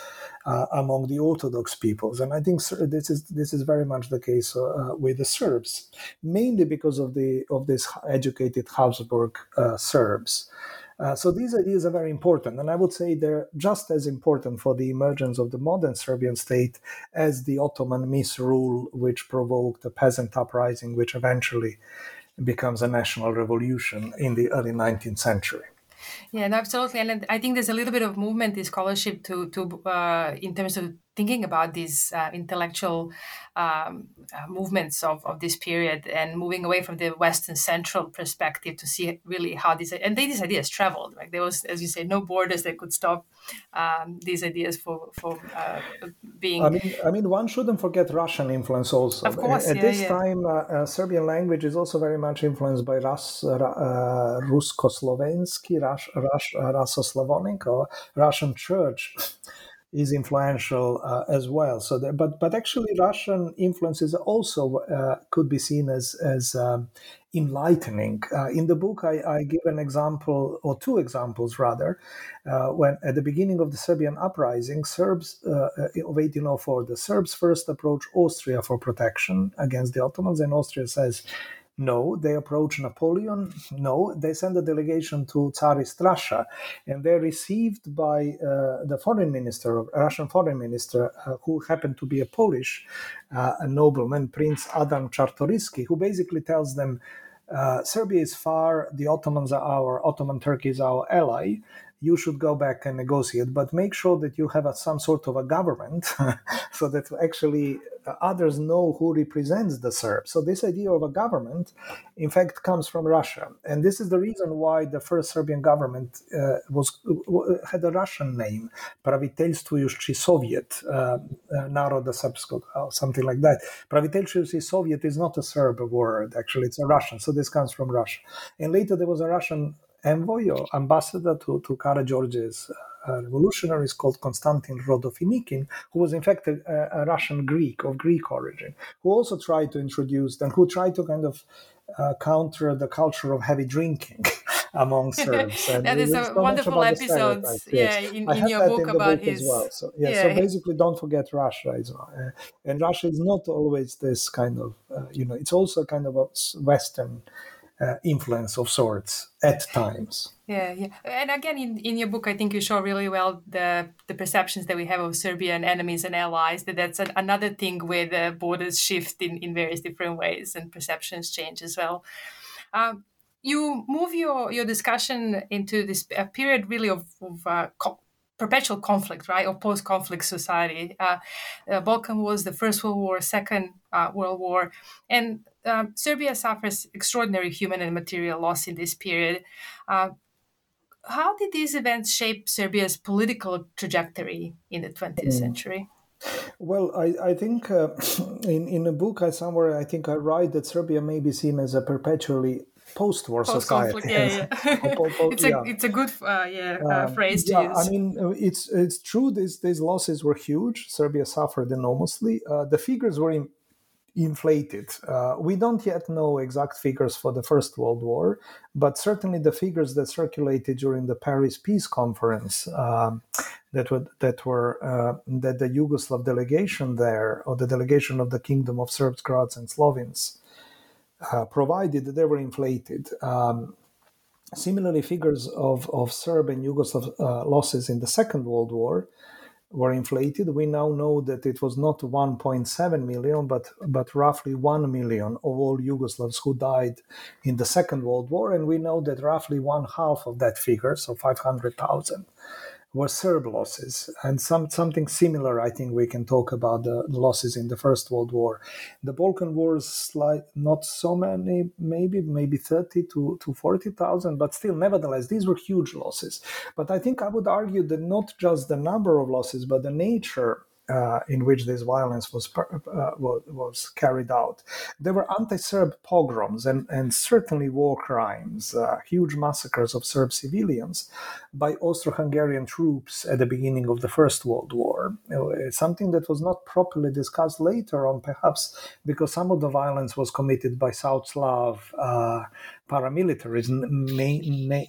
uh, among the Orthodox peoples, and I think this is this is very much the case uh, with the Serbs, mainly because of the of this educated Habsburg uh, Serbs. Uh, so these ideas are very important, and I would say they're just as important for the emergence of the modern Serbian state as the Ottoman misrule, which provoked a peasant uprising, which eventually becomes a national revolution in the early 19th century. Yeah, no, absolutely, and I think there's a little bit of movement in scholarship to to uh, in terms of thinking about these uh, intellectual um, uh, movements of, of this period and moving away from the Western central perspective to see really how these and these ideas traveled. Like there was, as you say, no borders that could stop um, these ideas for for uh, being. I mean, I mean, one shouldn't forget Russian influence also. Of course, at yeah, this yeah. time, uh, uh, Serbian language is also very much influenced by Rus, uh, Rusko-Slovensky, Rus, Rus, Russo-Slavonic, or Russian Church [laughs] is influential uh, as well. So, but but actually, Russian influences also uh, could be seen as as um, enlightening. Uh, in the book, I, I, give an example or two examples rather. Uh, when at the beginning of the Serbian uprising, Serbs uh, of 1804, the Serbs first approach Austria for protection against the Ottomans, and Austria says no, they approach Napoleon. No, they send a delegation to Tsarist Russia, and they're received by uh, the foreign minister, Russian foreign minister, uh, who happened to be a Polish uh, a nobleman, Prince Adam Czartoryski, who basically tells them. Uh, Serbia is far, the Ottomans are our, Ottoman Turkey is our ally you should go back and negotiate, but make sure that you have a, some sort of a government [laughs] so that actually others know who represents the Serbs. So this idea of a government, in fact, comes from Russia, and this is the reason why the first Serbian government uh, was had a Russian name, Praviteljstvujući Soviet, uh, uh, Naroda Srpskog, something like that. Praviteljstvujući Soviet is not a Serb word, actually, it's a Russian. So this comes from Russia, and later there was a Russian envoy or ambassador to, to Karageorge's uh, revolutionaries called Konstantin Rodofinikin, who was in fact a, a, Russian Greek of Greek origin, who also tried to introduce and who tried to kind of uh, counter the culture of heavy drinking. [laughs] among [laughs] Serbs. And that is a wonderful episode, yeah, in, in your book in about book his. Well. So, yeah, yeah, so basically, don't forget Russia well. Uh, and Russia is not always this kind of, uh, you know, it's also kind of a Western uh, influence of sorts at times. Yeah, yeah. And again, in, in your book, I think you show really well the the perceptions that we have of Serbian enemies and allies. That that's an, another thing where the borders shift in, in various different ways and perceptions change as well. Um, you move your, your discussion into this a period really of, of uh, perpetual conflict, right, or post-conflict society. Uh, uh, Balkan was the First World War, Second uh, World War, and um, Serbia suffers extraordinary human and material loss in this period. Uh, how did these events shape Serbia's political trajectory in the 20th mm. century? Well, I, I think uh, [sniffs] in, in a book I somewhere I think I write that Serbia may be seen as a perpetually post-war society. Yeah, yeah. [laughs] [laughs] it's a yeah. it's a good uh, yeah uh, um, phrase to yeah, use. I mean, it's it's true. These these losses were huge. Serbia suffered enormously. Uh, the figures were in, inflated. Uh, we don't yet know exact figures for the First World War, but certainly the figures that circulated during the Paris Peace Conference um, that were that were uh, that the Yugoslav delegation there, or the delegation of the Kingdom of Serbs, Croats, and Slovenes, uh, provided, they were inflated. Um, similarly, figures of, of Serb and Yugoslav uh, losses in the Second World War were inflated. We now know that it was not 1.7 million, but but roughly 1 million of all Yugoslavs who died in the Second World War, and we know that roughly one half of that figure, so 500,000, were Serb losses, and some something similar. I think we can talk about the losses in the First World War. The Balkan Wars, slight, not so many, maybe maybe thirty to to forty thousand, but still, nevertheless, these were huge losses. But I think I would argue that not just the number of losses, but the nature uh, in which this violence was, uh, was carried out. There were anti-Serb pogroms and, and certainly war crimes, uh, huge massacres of Serb civilians by Austro-Hungarian troops at the beginning of the First World War. Uh, something that was not properly discussed later on, perhaps because some of the violence was committed by South Slav uh, paramilitaries,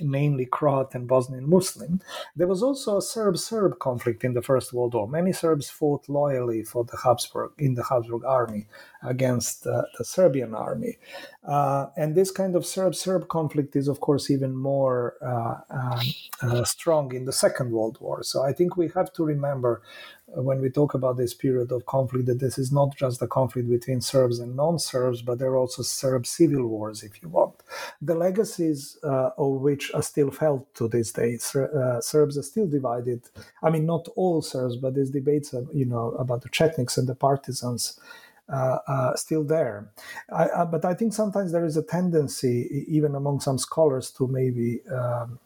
mainly Croat and Bosnian Muslim. There was also a Serb-Serb conflict in the First World War. Many Serbs fought loyally for the Habsburg in the Habsburg army against uh, the Serbian army, uh, and this kind of Serb-Serb conflict is, of course, even more uh, um, uh strong in the Second World War. So I think we have to remember when we talk about this period of conflict that this is not just a conflict between Serbs and non-Serbs, but there are also Serb civil wars, if you want. The legacies uh, of which are still felt to this day. Uh, Serbs are still divided. I mean, not all Serbs, but these debates, are, you know, about the Chetniks and the partisans. Uh, uh, still there. I, uh, but I think sometimes there is a tendency, even among some scholars, to maybe um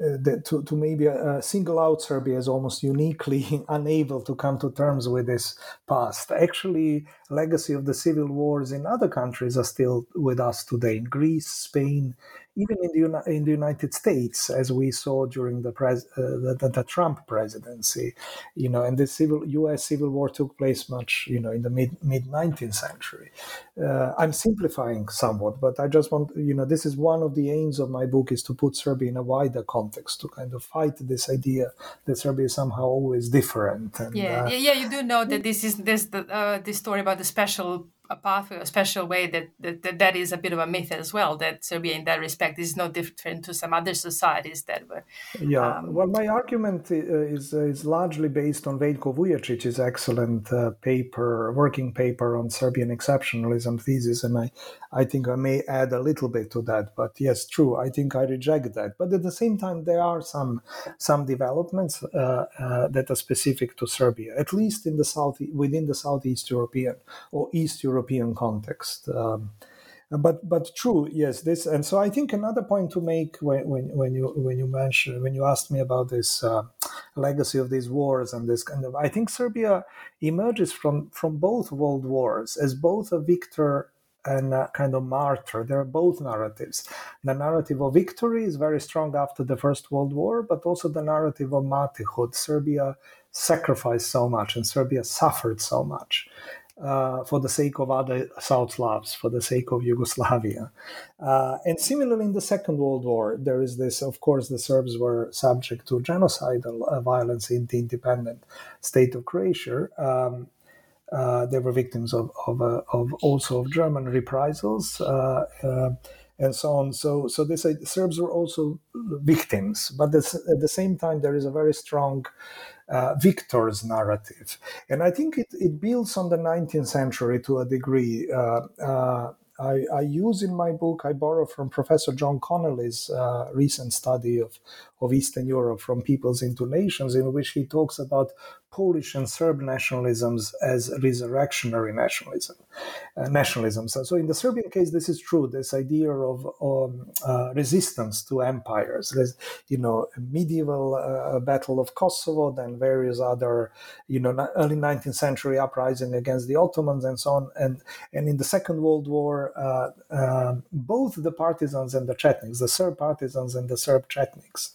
uh, to, to maybe uh, single out Serbia as almost uniquely [laughs] unable to come to terms with this past. Actually, legacy of the civil wars in other countries are still with us today in Greece, Spain, even in the, in the United States, as we saw during the, pres, uh, the, the, Trump presidency, you know, and the civil U.S. civil war took place much, you know, in the mid mid 19th century. Uh, I'm simplifying somewhat, but I just want, you know, this is one of the aims of my book is to put Serbia in a wider context to kind of fight this idea that Serbia is somehow always different. And, yeah, uh, yeah, you do know that this is this the uh, this story about the special a pathway, a special way that, that, that that is a bit of a myth as well. That Serbia, in that respect, is no different to some other societies that were. Yeah, um, well, my argument uh, is uh, is largely based on Veljko Vujacic's excellent uh, paper, working paper on Serbian exceptionalism thesis, and I, I think I may add a little bit to that. But yes, true, I think I reject that. But at the same time, there are some some developments uh, uh, that are specific to Serbia, at least in the south within the Southeast European or East European European context. Um, but but true, yes. This and so I think another point to make when when, when you when you mention when you asked me about this uh, legacy of these wars and this kind of I think Serbia emerges from from both world wars as both a victor and a kind of martyr. There are both narratives. The narrative of victory is very strong after the First World War, but also the narrative of martyrhood. Serbia sacrificed so much and Serbia suffered so much uh, for the sake of other South Slavs, for the sake of Yugoslavia. Uh, and similarly, in the Second World War, there is this, of course, the Serbs were subject to genocidal uh, violence in the independent state of Croatia. Um, uh, they were victims of, of, uh, of, also of German reprisals and so on. So, so they say the Serbs were also victims, but at the same time, there is a very strong uh, victor's narrative. And I think it, it builds on the 19th century to a degree. Uh, uh, I, I, use in my book, I borrow from Professor John Connelly's uh, recent study of, of Eastern Europe, from peoples into nations, in which he talks about Polish and Serb nationalisms as resurrectionary nationalism, uh, nationalism. So, in the Serbian case, this is true. This idea of um, uh, resistance to empires, There's, you know, medieval uh, battle of Kosovo, then various other, you know, early 19th century uprising against the Ottomans and so on, and and in the Second World War, uh, um, both the partisans and the Chetniks, the Serb partisans and the Serb Chetniks,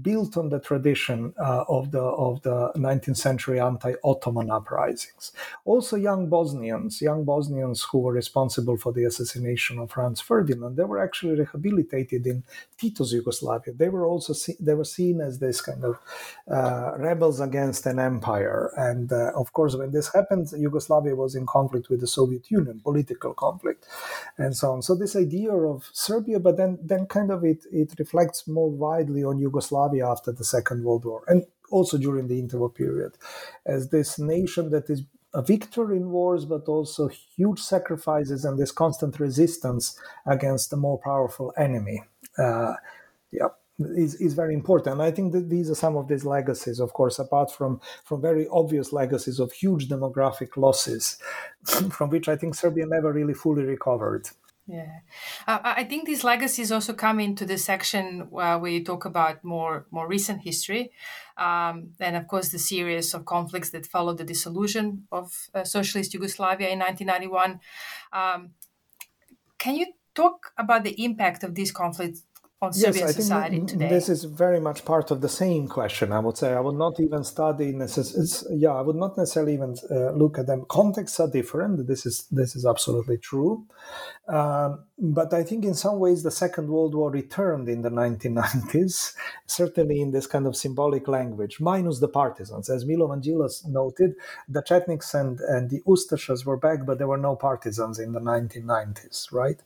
built on the tradition uh, of the of the 19th century anti-Ottoman uprisings. Also, young Bosnians, young Bosnians who were responsible for the assassination of Franz Ferdinand, they were actually rehabilitated in Tito's Yugoslavia. They were also see, they were seen as this kind of uh, rebels against an empire. And uh, of course, when this happened, Yugoslavia was in conflict with the Soviet Union, political conflict, and so on. So this idea of Serbia, but then then kind of it it reflects more widely on Yugoslavia Yugoslavia after the Second World War, and also during the interwar period, as this nation that is a victor in wars, but also huge sacrifices and this constant resistance against a more powerful enemy. Uh, yeah. Is, is very important. I think that these are some of these legacies, of course, apart from, from very obvious legacies of huge demographic losses, [laughs] from which I think Serbia never really fully recovered. Yeah, uh, I think these legacies also come into the section where you talk about more more recent history, um, and of course the series of conflicts that followed the dissolution of uh, socialist Yugoslavia in 1991. Um, can you talk about the impact of these conflicts on Serbian yes, society today? This is very much part of the same question. I would say I would not even study. Necess- yeah, I would not necessarily even uh, look at them. Contexts are different. This is this is absolutely true. Um, but I think in some ways the Second World War returned in the 1990s, [laughs] certainly in this kind of symbolic language, minus the partisans. As Milovan Djilas noted, the Chetniks and, and the Ustashas were back, but there were no partisans in the 1990s, right?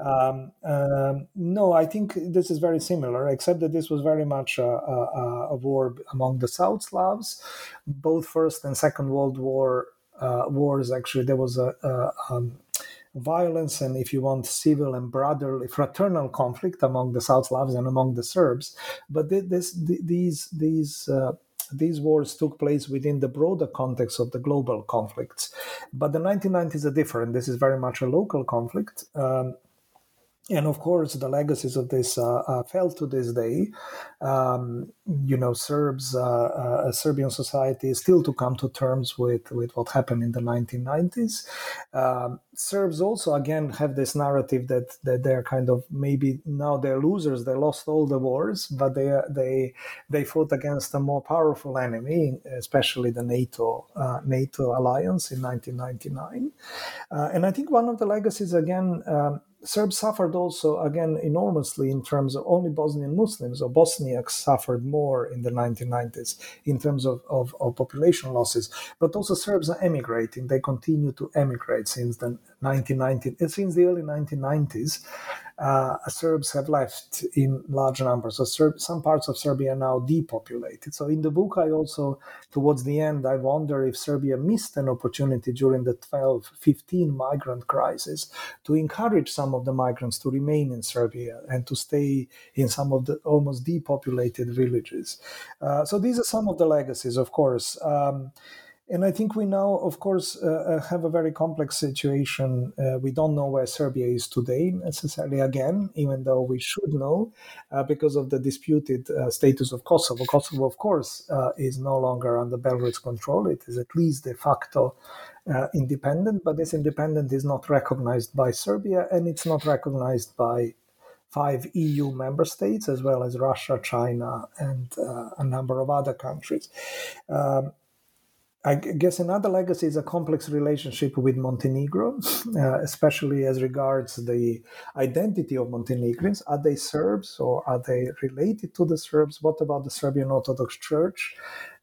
Um, um, no, I think this is very similar, except that this was very much a, a, a war among the South Slavs. Both First and Second World War uh, wars, actually, there was a, a um, violence and, if you want, civil and brotherly, fraternal conflict among the South Slavs and among the Serbs. But this, these these uh, these wars took place within the broader context of the global conflicts. But the 1990s are different. This is very much a local conflict. Um, and of course, the legacies of this uh, uh, fell to this day. Um, you know, Serbs, uh, uh, Serbian society is still to come to terms with, with what happened in the 1990s. Um, Serbs also, again, have this narrative that, that they're kind of maybe now they're losers. They lost all the wars, but they they they fought against a more powerful enemy, especially the NATO uh, NATO alliance in 1999. Uh, and I think one of the legacies, again. Um, Serbs suffered also, again, enormously in terms of only Bosnian Muslims or Bosniaks suffered more in the 1990s in terms of, of, of population losses. But also Serbs are emigrating. They continue to emigrate since the 1990, since the early 1990s uh, Serbs have left in large numbers. So Serb, some parts of Serbia are now depopulated. So in the book, I also, towards the end, I wonder if Serbia missed an opportunity during the 12, 15 migrant crisis to encourage some of the migrants to remain in Serbia and to stay in some of the almost depopulated villages. Uh, so these are some of the legacies, of course. Um, and I think we now, of course, uh, uh, have a very complex situation. Uh, we don't know where Serbia is today necessarily again, even though we should know uh, because of the disputed uh, status of Kosovo. Kosovo, of course, uh, is no longer under Belgrade's control. It is at least de facto independent, but this independence is not recognized by Serbia and it's not recognized by five EU member states, as well as Russia, China, and a number of other countries. Um, I guess another legacy is a complex relationship with Montenegro, [laughs] uh, especially as regards the identity of Montenegrins. Are they Serbs or are they related to the Serbs? What about the Serbian Orthodox Church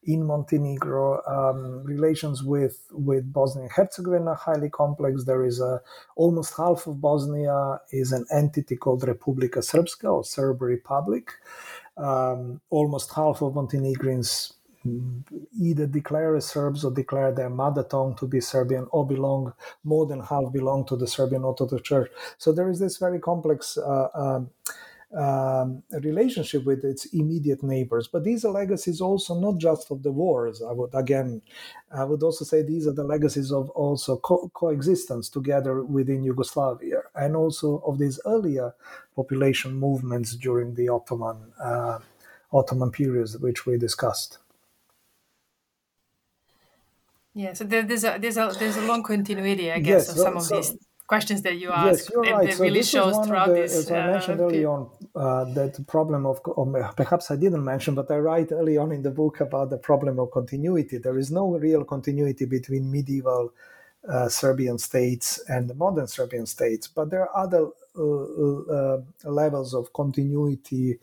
in Montenegro? Um, relations with, with Bosnia and Herzegovina are highly complex. There is a almost half of Bosnia is an entity called Republika Srpska or Serb Republic. Um, almost half of Montenegrins either declare as Serbs or declare their mother tongue to be Serbian or belong, more than half belong to the Serbian Orthodox Church. So there is this very complex uh, um, um, relationship with its immediate neighbors. But these are legacies also not just of the wars. I would again, I would also say these are the legacies of also co- coexistence together within Yugoslavia, and also of these earlier population movements during the Ottoman uh, Ottoman periods, which we discussed. Yeah, so there's a there's a there's a long continuity, I guess, yes, of some so, of these questions that you ask. Yes, you're right. so really this shows throughout the, this. As I uh, mentioned early on, uh, that problem of, or perhaps I didn't mention, but I write early on in the book about the problem of continuity. There is no real continuity between medieval uh, Serbian states and the modern Serbian states, but there are other uh, uh, Uh, uh, uh, levels of continuity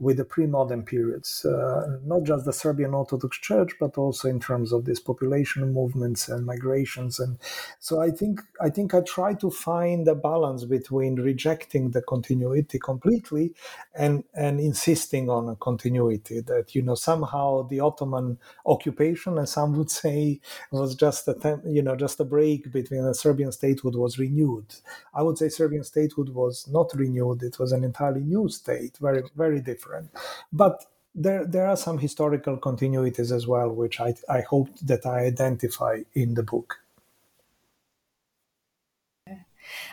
with the pre-modern periods, uh, not just the Serbian Orthodox Church, but also in terms of these population movements and migrations. And so I think I think I try to find a balance between rejecting the continuity completely and and insisting on a continuity that you know somehow the Ottoman occupation, and some would say, was just a you know just a break between the Serbian statehood was renewed. I would say Serbian statehood was not renewed; it was an entirely new state, very very different. But there there are some historical continuities as well, which I I hope that I identify in the book.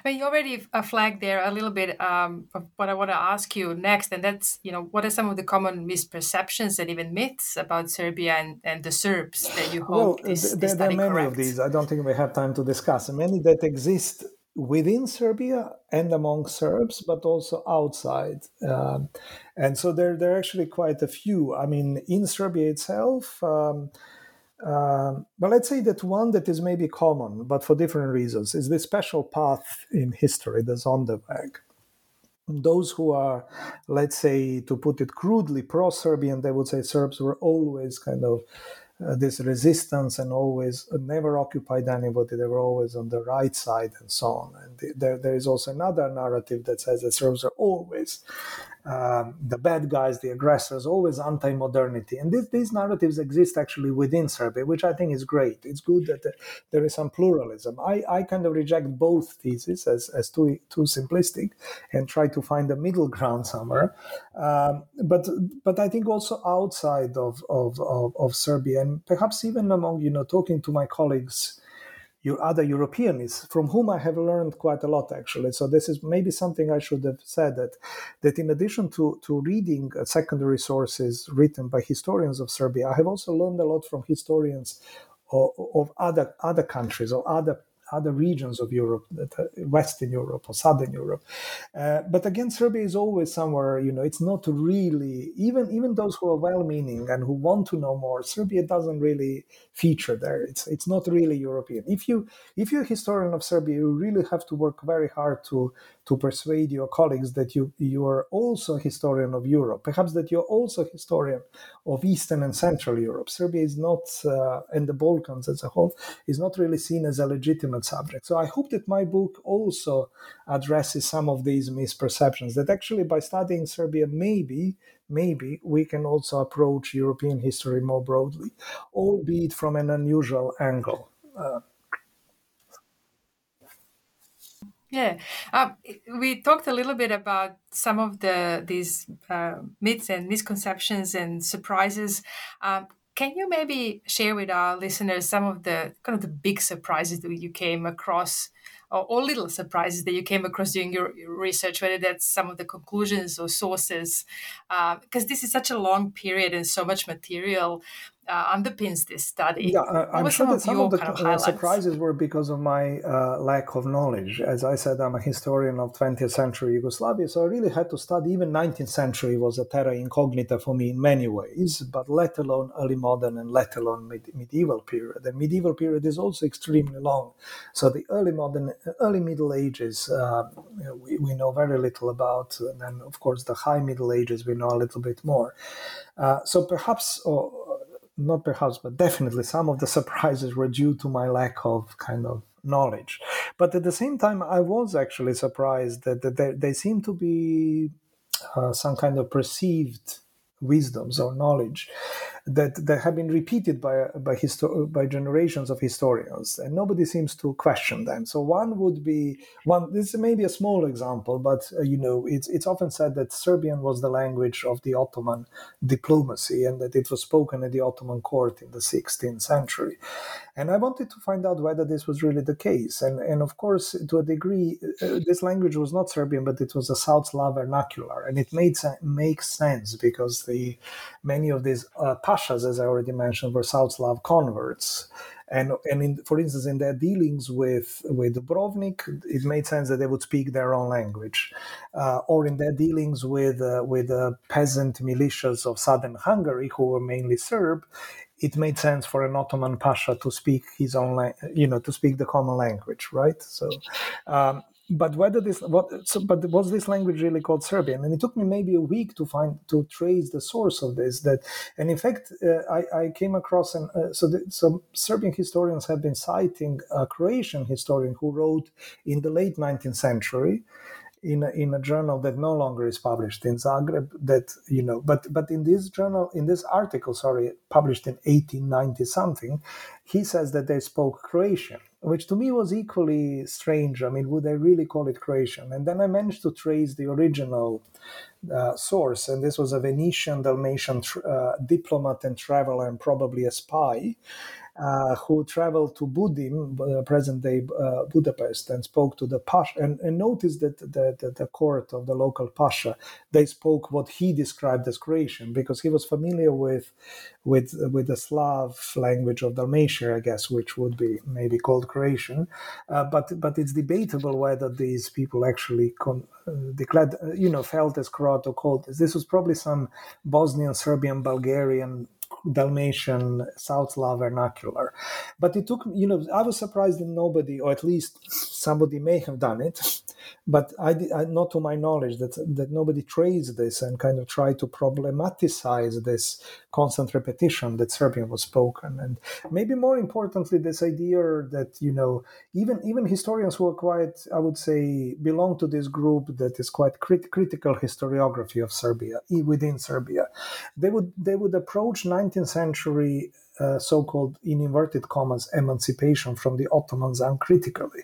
I mean, you already uh, flagged there a little bit um, of what I want to ask you next, and that's you know what are some of the common misperceptions and even myths about Serbia and, and the Serbs that you hope well, there, there are many correct? of these. I don't think we have time to discuss. Many that exist within Serbia and among Serbs, but also outside. Um, and so there, there are actually quite a few. I mean, in Serbia itself, um, um, but let's say that one that is maybe common, but for different reasons, is the special path in history, the Sonderweg. Those who are, let's say, to put it crudely, pro Serbian, they would say Serbs were always kind of uh, this resistance and always uh, never occupied anybody. They were always on the right side and so on. And the, there, there is also another narrative that says that Serbs are always um, the bad guys, the aggressors, always anti-modernity. And this, these narratives exist actually within Serbia, which I think is great. It's good that there is some pluralism. I, I kind of reject both theses as, as too, too simplistic and try to find a middle [laughs] ground somewhere. Um, but but I think also outside of, of, of, of Serbia and perhaps even among, you know, talking to my colleagues your other Europeans, from whom I have learned quite a lot actually. So this is maybe something I should have said that that in addition to to reading uh, secondary sources written by historians of Serbia, I have also learned a lot from historians of, of other other countries or other other regions of Europe, that, uh, Western Europe or Southern Europe. Uh, but again, Serbia is always somewhere, you know, it's not really, even, even those who are well meaning and who want to know more, Serbia doesn't really feature there. It's, it's not really European. If, you, if you're a historian of Serbia, you really have to work very hard to, to persuade your colleagues that you, you are also a historian of Europe, perhaps that you're also a historian of Eastern and Central Europe. Serbia is not, uh, and the Balkans as a whole, is not really seen as a legitimate subject. So I hope that my book also addresses some of these misperceptions that actually by studying Serbia, maybe, maybe we can also approach European history more broadly, albeit from an unusual angle. Uh, yeah, um, we talked a little bit about some of the these uh, myths and misconceptions and surprises. Um, can you maybe share with our listeners some of the kind of the big surprises that you came across, or, or little surprises that you came across during your, research, whether that's some of the conclusions or sources? Because uh, this is such a long period and so much material uh, underpins this study. Yeah, uh, I'm sure that some of the of uh, surprises were because of my uh, lack of knowledge. As I said, I'm a historian of 20th century Yugoslavia, so I really had to study. Even 19th century was a terra incognita for me in many ways, but let alone early modern and let alone med- medieval period. The medieval period is also extremely long. So the early modern, early Middle Ages, uh, we, we, know very little about, and then of course the High Middle Ages we know a little bit more. Uh, so perhaps. Oh, not perhaps, but definitely some of the surprises were due to my lack of kind of knowledge. But at the same time, I was actually surprised that, that there, there seemed to be uh, some kind of perceived wisdoms or knowledge that that have been repeated by by histo- by generations of historians, and nobody seems to question them. So one would be one. This may be a small example, but uh, you know, it's it's often said that Serbian was the language of the Ottoman diplomacy, and that it was spoken at the Ottoman court in the 16th century. And I wanted to find out whether this was really the case. And and of course, to a degree, uh, this language was not Serbian, but it was a South Slav vernacular, and it made makes sense because the many of these uh, pashas, as I already mentioned, were South Slav converts. And, and in, for instance, in their dealings with, with Dubrovnik, it made sense that they would speak their own language. Uh, or in their dealings with, uh, with the peasant militias of southern Hungary, who were mainly Serb, it made sense for an Ottoman pasha to speak his own, you know, to speak the common language, right? So, um, but whether this what so, but was this language really called Serbian? And it took me maybe a week to find to trace the source of this. That and in fact uh, I, I came across and uh, so the, some Serbian historians have been citing a Croatian historian who wrote in the late 19th century in a, in a journal that no longer is published in Zagreb that you know but but in this journal in this article sorry published in 1890 something he says that they spoke Croatian which to me was equally strange. I mean would they really call it Croatian? And then I managed to trace the original uh, source and this was a Venetian Dalmatian tr- uh, diplomat and traveler and probably a spy uh, who traveled to Budim, uh, present day uh, Budapest, and spoke to the Pasha, and, and noticed that the, the, the, court of the local Pasha, they spoke what he described as Croatian, because he was familiar with, with, with the Slav language of Dalmatia, I guess, which would be maybe called Croatian. But, but it's debatable whether these people actually con- declared, you know, felt as Croat or called. This was probably some Bosnian, Serbian, Bulgarian Dalmatian South Slav vernacular. But it took, you know, I was surprised that nobody, or at least somebody may have done it, but I, I not to my knowledge that that nobody traced this and kind of tried to problematicize this constant repetition that Serbian was spoken, and maybe more importantly, this idea that you know even even historians who are quite, I would say, belong to this group that is quite crit- critical historiography of Serbia within Serbia, they would they would approach 19th century uh, so-called in inverted commas emancipation from the Ottomans uncritically.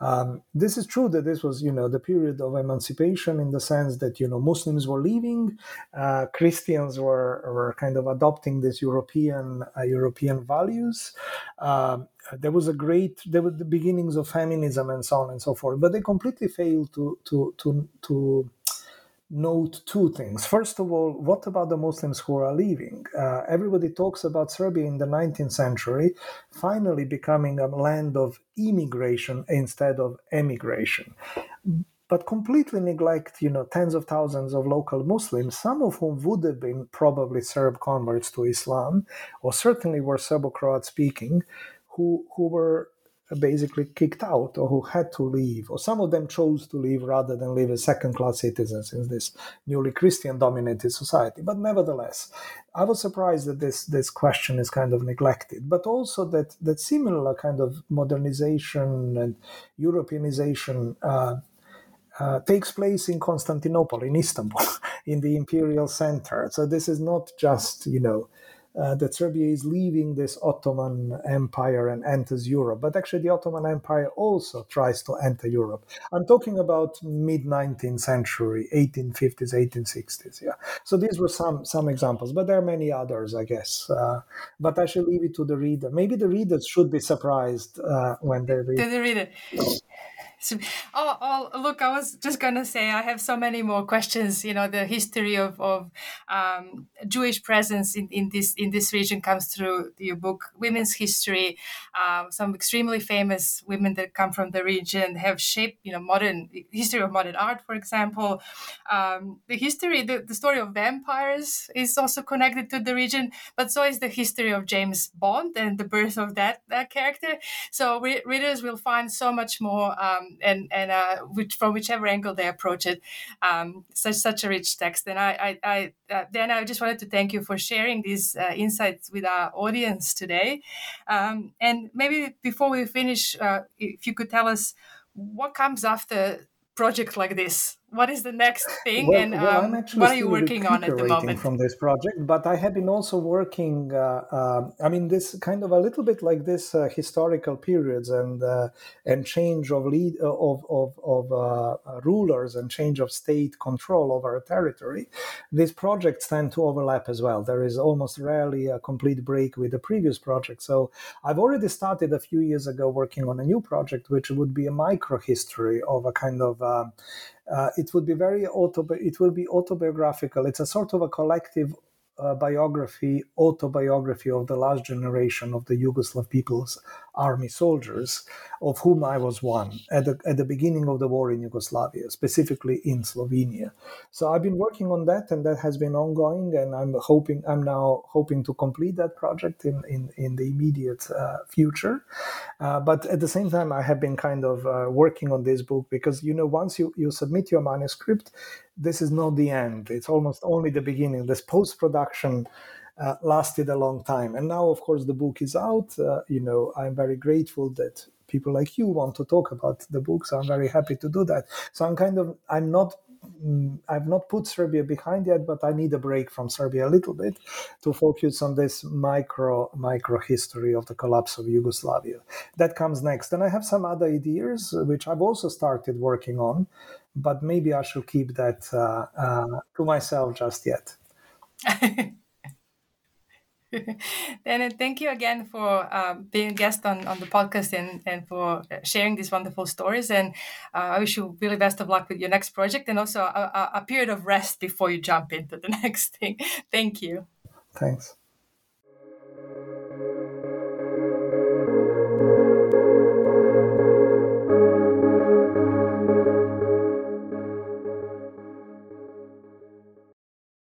Um, this is true that this was, you know, the period of emancipation in the sense that you know Muslims were leaving, uh, Christians were were kind of adopting these European uh, European values. Um, there was a great there were the beginnings of feminism and so on and so forth, but they completely failed to to to to note two things. First of all, what about the Muslims who are leaving? Uh, everybody talks about Serbia in the 19th century finally becoming a land of immigration instead of emigration. But completely neglect, you know, tens of thousands of local Muslims, some of whom would have been probably Serb converts to Islam, or certainly were Serbo-Croat speaking, who who were basically kicked out or who had to leave, or some of them chose to leave rather than live as second class citizens in this newly Christian dominated society. But nevertheless, I was surprised that this, this question is kind of neglected, but also that, that similar kind of modernization and Europeanization. Uh, uh, takes place in Constantinople, in Istanbul, [laughs] in the imperial center. So this is not just, you know, uh, that Serbia is leaving this Ottoman Empire and enters Europe. But actually, the Ottoman Empire also tries to enter Europe. I'm talking about mid 19th century, 1850s, 1860s. Yeah. So these were some some examples, but there are many others, I guess. Uh, but I should leave it to the reader. Maybe the readers should be surprised uh, when they read. To the reader. [laughs] oh, oh, look, I was just going to say I have so many more questions. You know, the history of, of um, Jewish presence in, in this in this region comes through your book, Women's History. Uh, some extremely famous women that come from the region have shaped, you know, modern history of modern art, for example. Um, the history, the, the story of vampires is also connected to the region, but so is the history of James Bond and the birth of that, that character. So re- readers will find so much more. Um, and and uh, which from whichever angle they approach it, um, such such a rich text. And I, I, I uh, then I just wanted to thank you for sharing these uh, insights with our audience today. Um, and maybe before we finish, uh, if you could tell us what comes after project like this what is the next thing well, and well, um, what are you working on at the moment? from this project but i have been also working uh, uh, i mean this kind of a little bit like this uh, historical periods and uh, and change of lead uh, of of, of uh, rulers and change of state control over a territory. These projects tend to overlap as well. There is almost rarely a complete break with the previous project. So i've already started a few years ago working on a new project which would be a micro history of a kind of um, uh, it would be very it will be autobiographical. It's a sort of a collective uh, biography, autobiography of the last generation of the Yugoslav people's army soldiers, of whom I was one at the, at the beginning of the war in Yugoslavia, specifically in Slovenia. So I've been working on that, and that has been ongoing. And I'm hoping I'm now hoping to complete that project in in, in the immediate uh, future. Uh, but at the same time, I have been kind of uh, working on this book because you know once you you submit your manuscript, this is not the end. It's almost only the beginning. This post production uh, lasted a long time. And now, of course, the book is out. Uh, you know, I'm very grateful that people like you want to talk about the book. So I'm very happy to do that. So I'm kind of, I'm not mm, I've not put Serbia behind yet, but I need a break from Serbia a little bit to focus on this micro micro history of the collapse of Yugoslavia. That comes next, and I have some other ideas which I've also started working on, but maybe I should keep that uh, uh, to myself just yet. [laughs] [laughs] then uh, thank you again for uh, being a guest on, on the podcast and, and for uh, sharing these wonderful stories. And uh, I wish you really best of luck with your next project and also a, a period of rest before you jump into the [laughs] next thing. thank you. Thanks.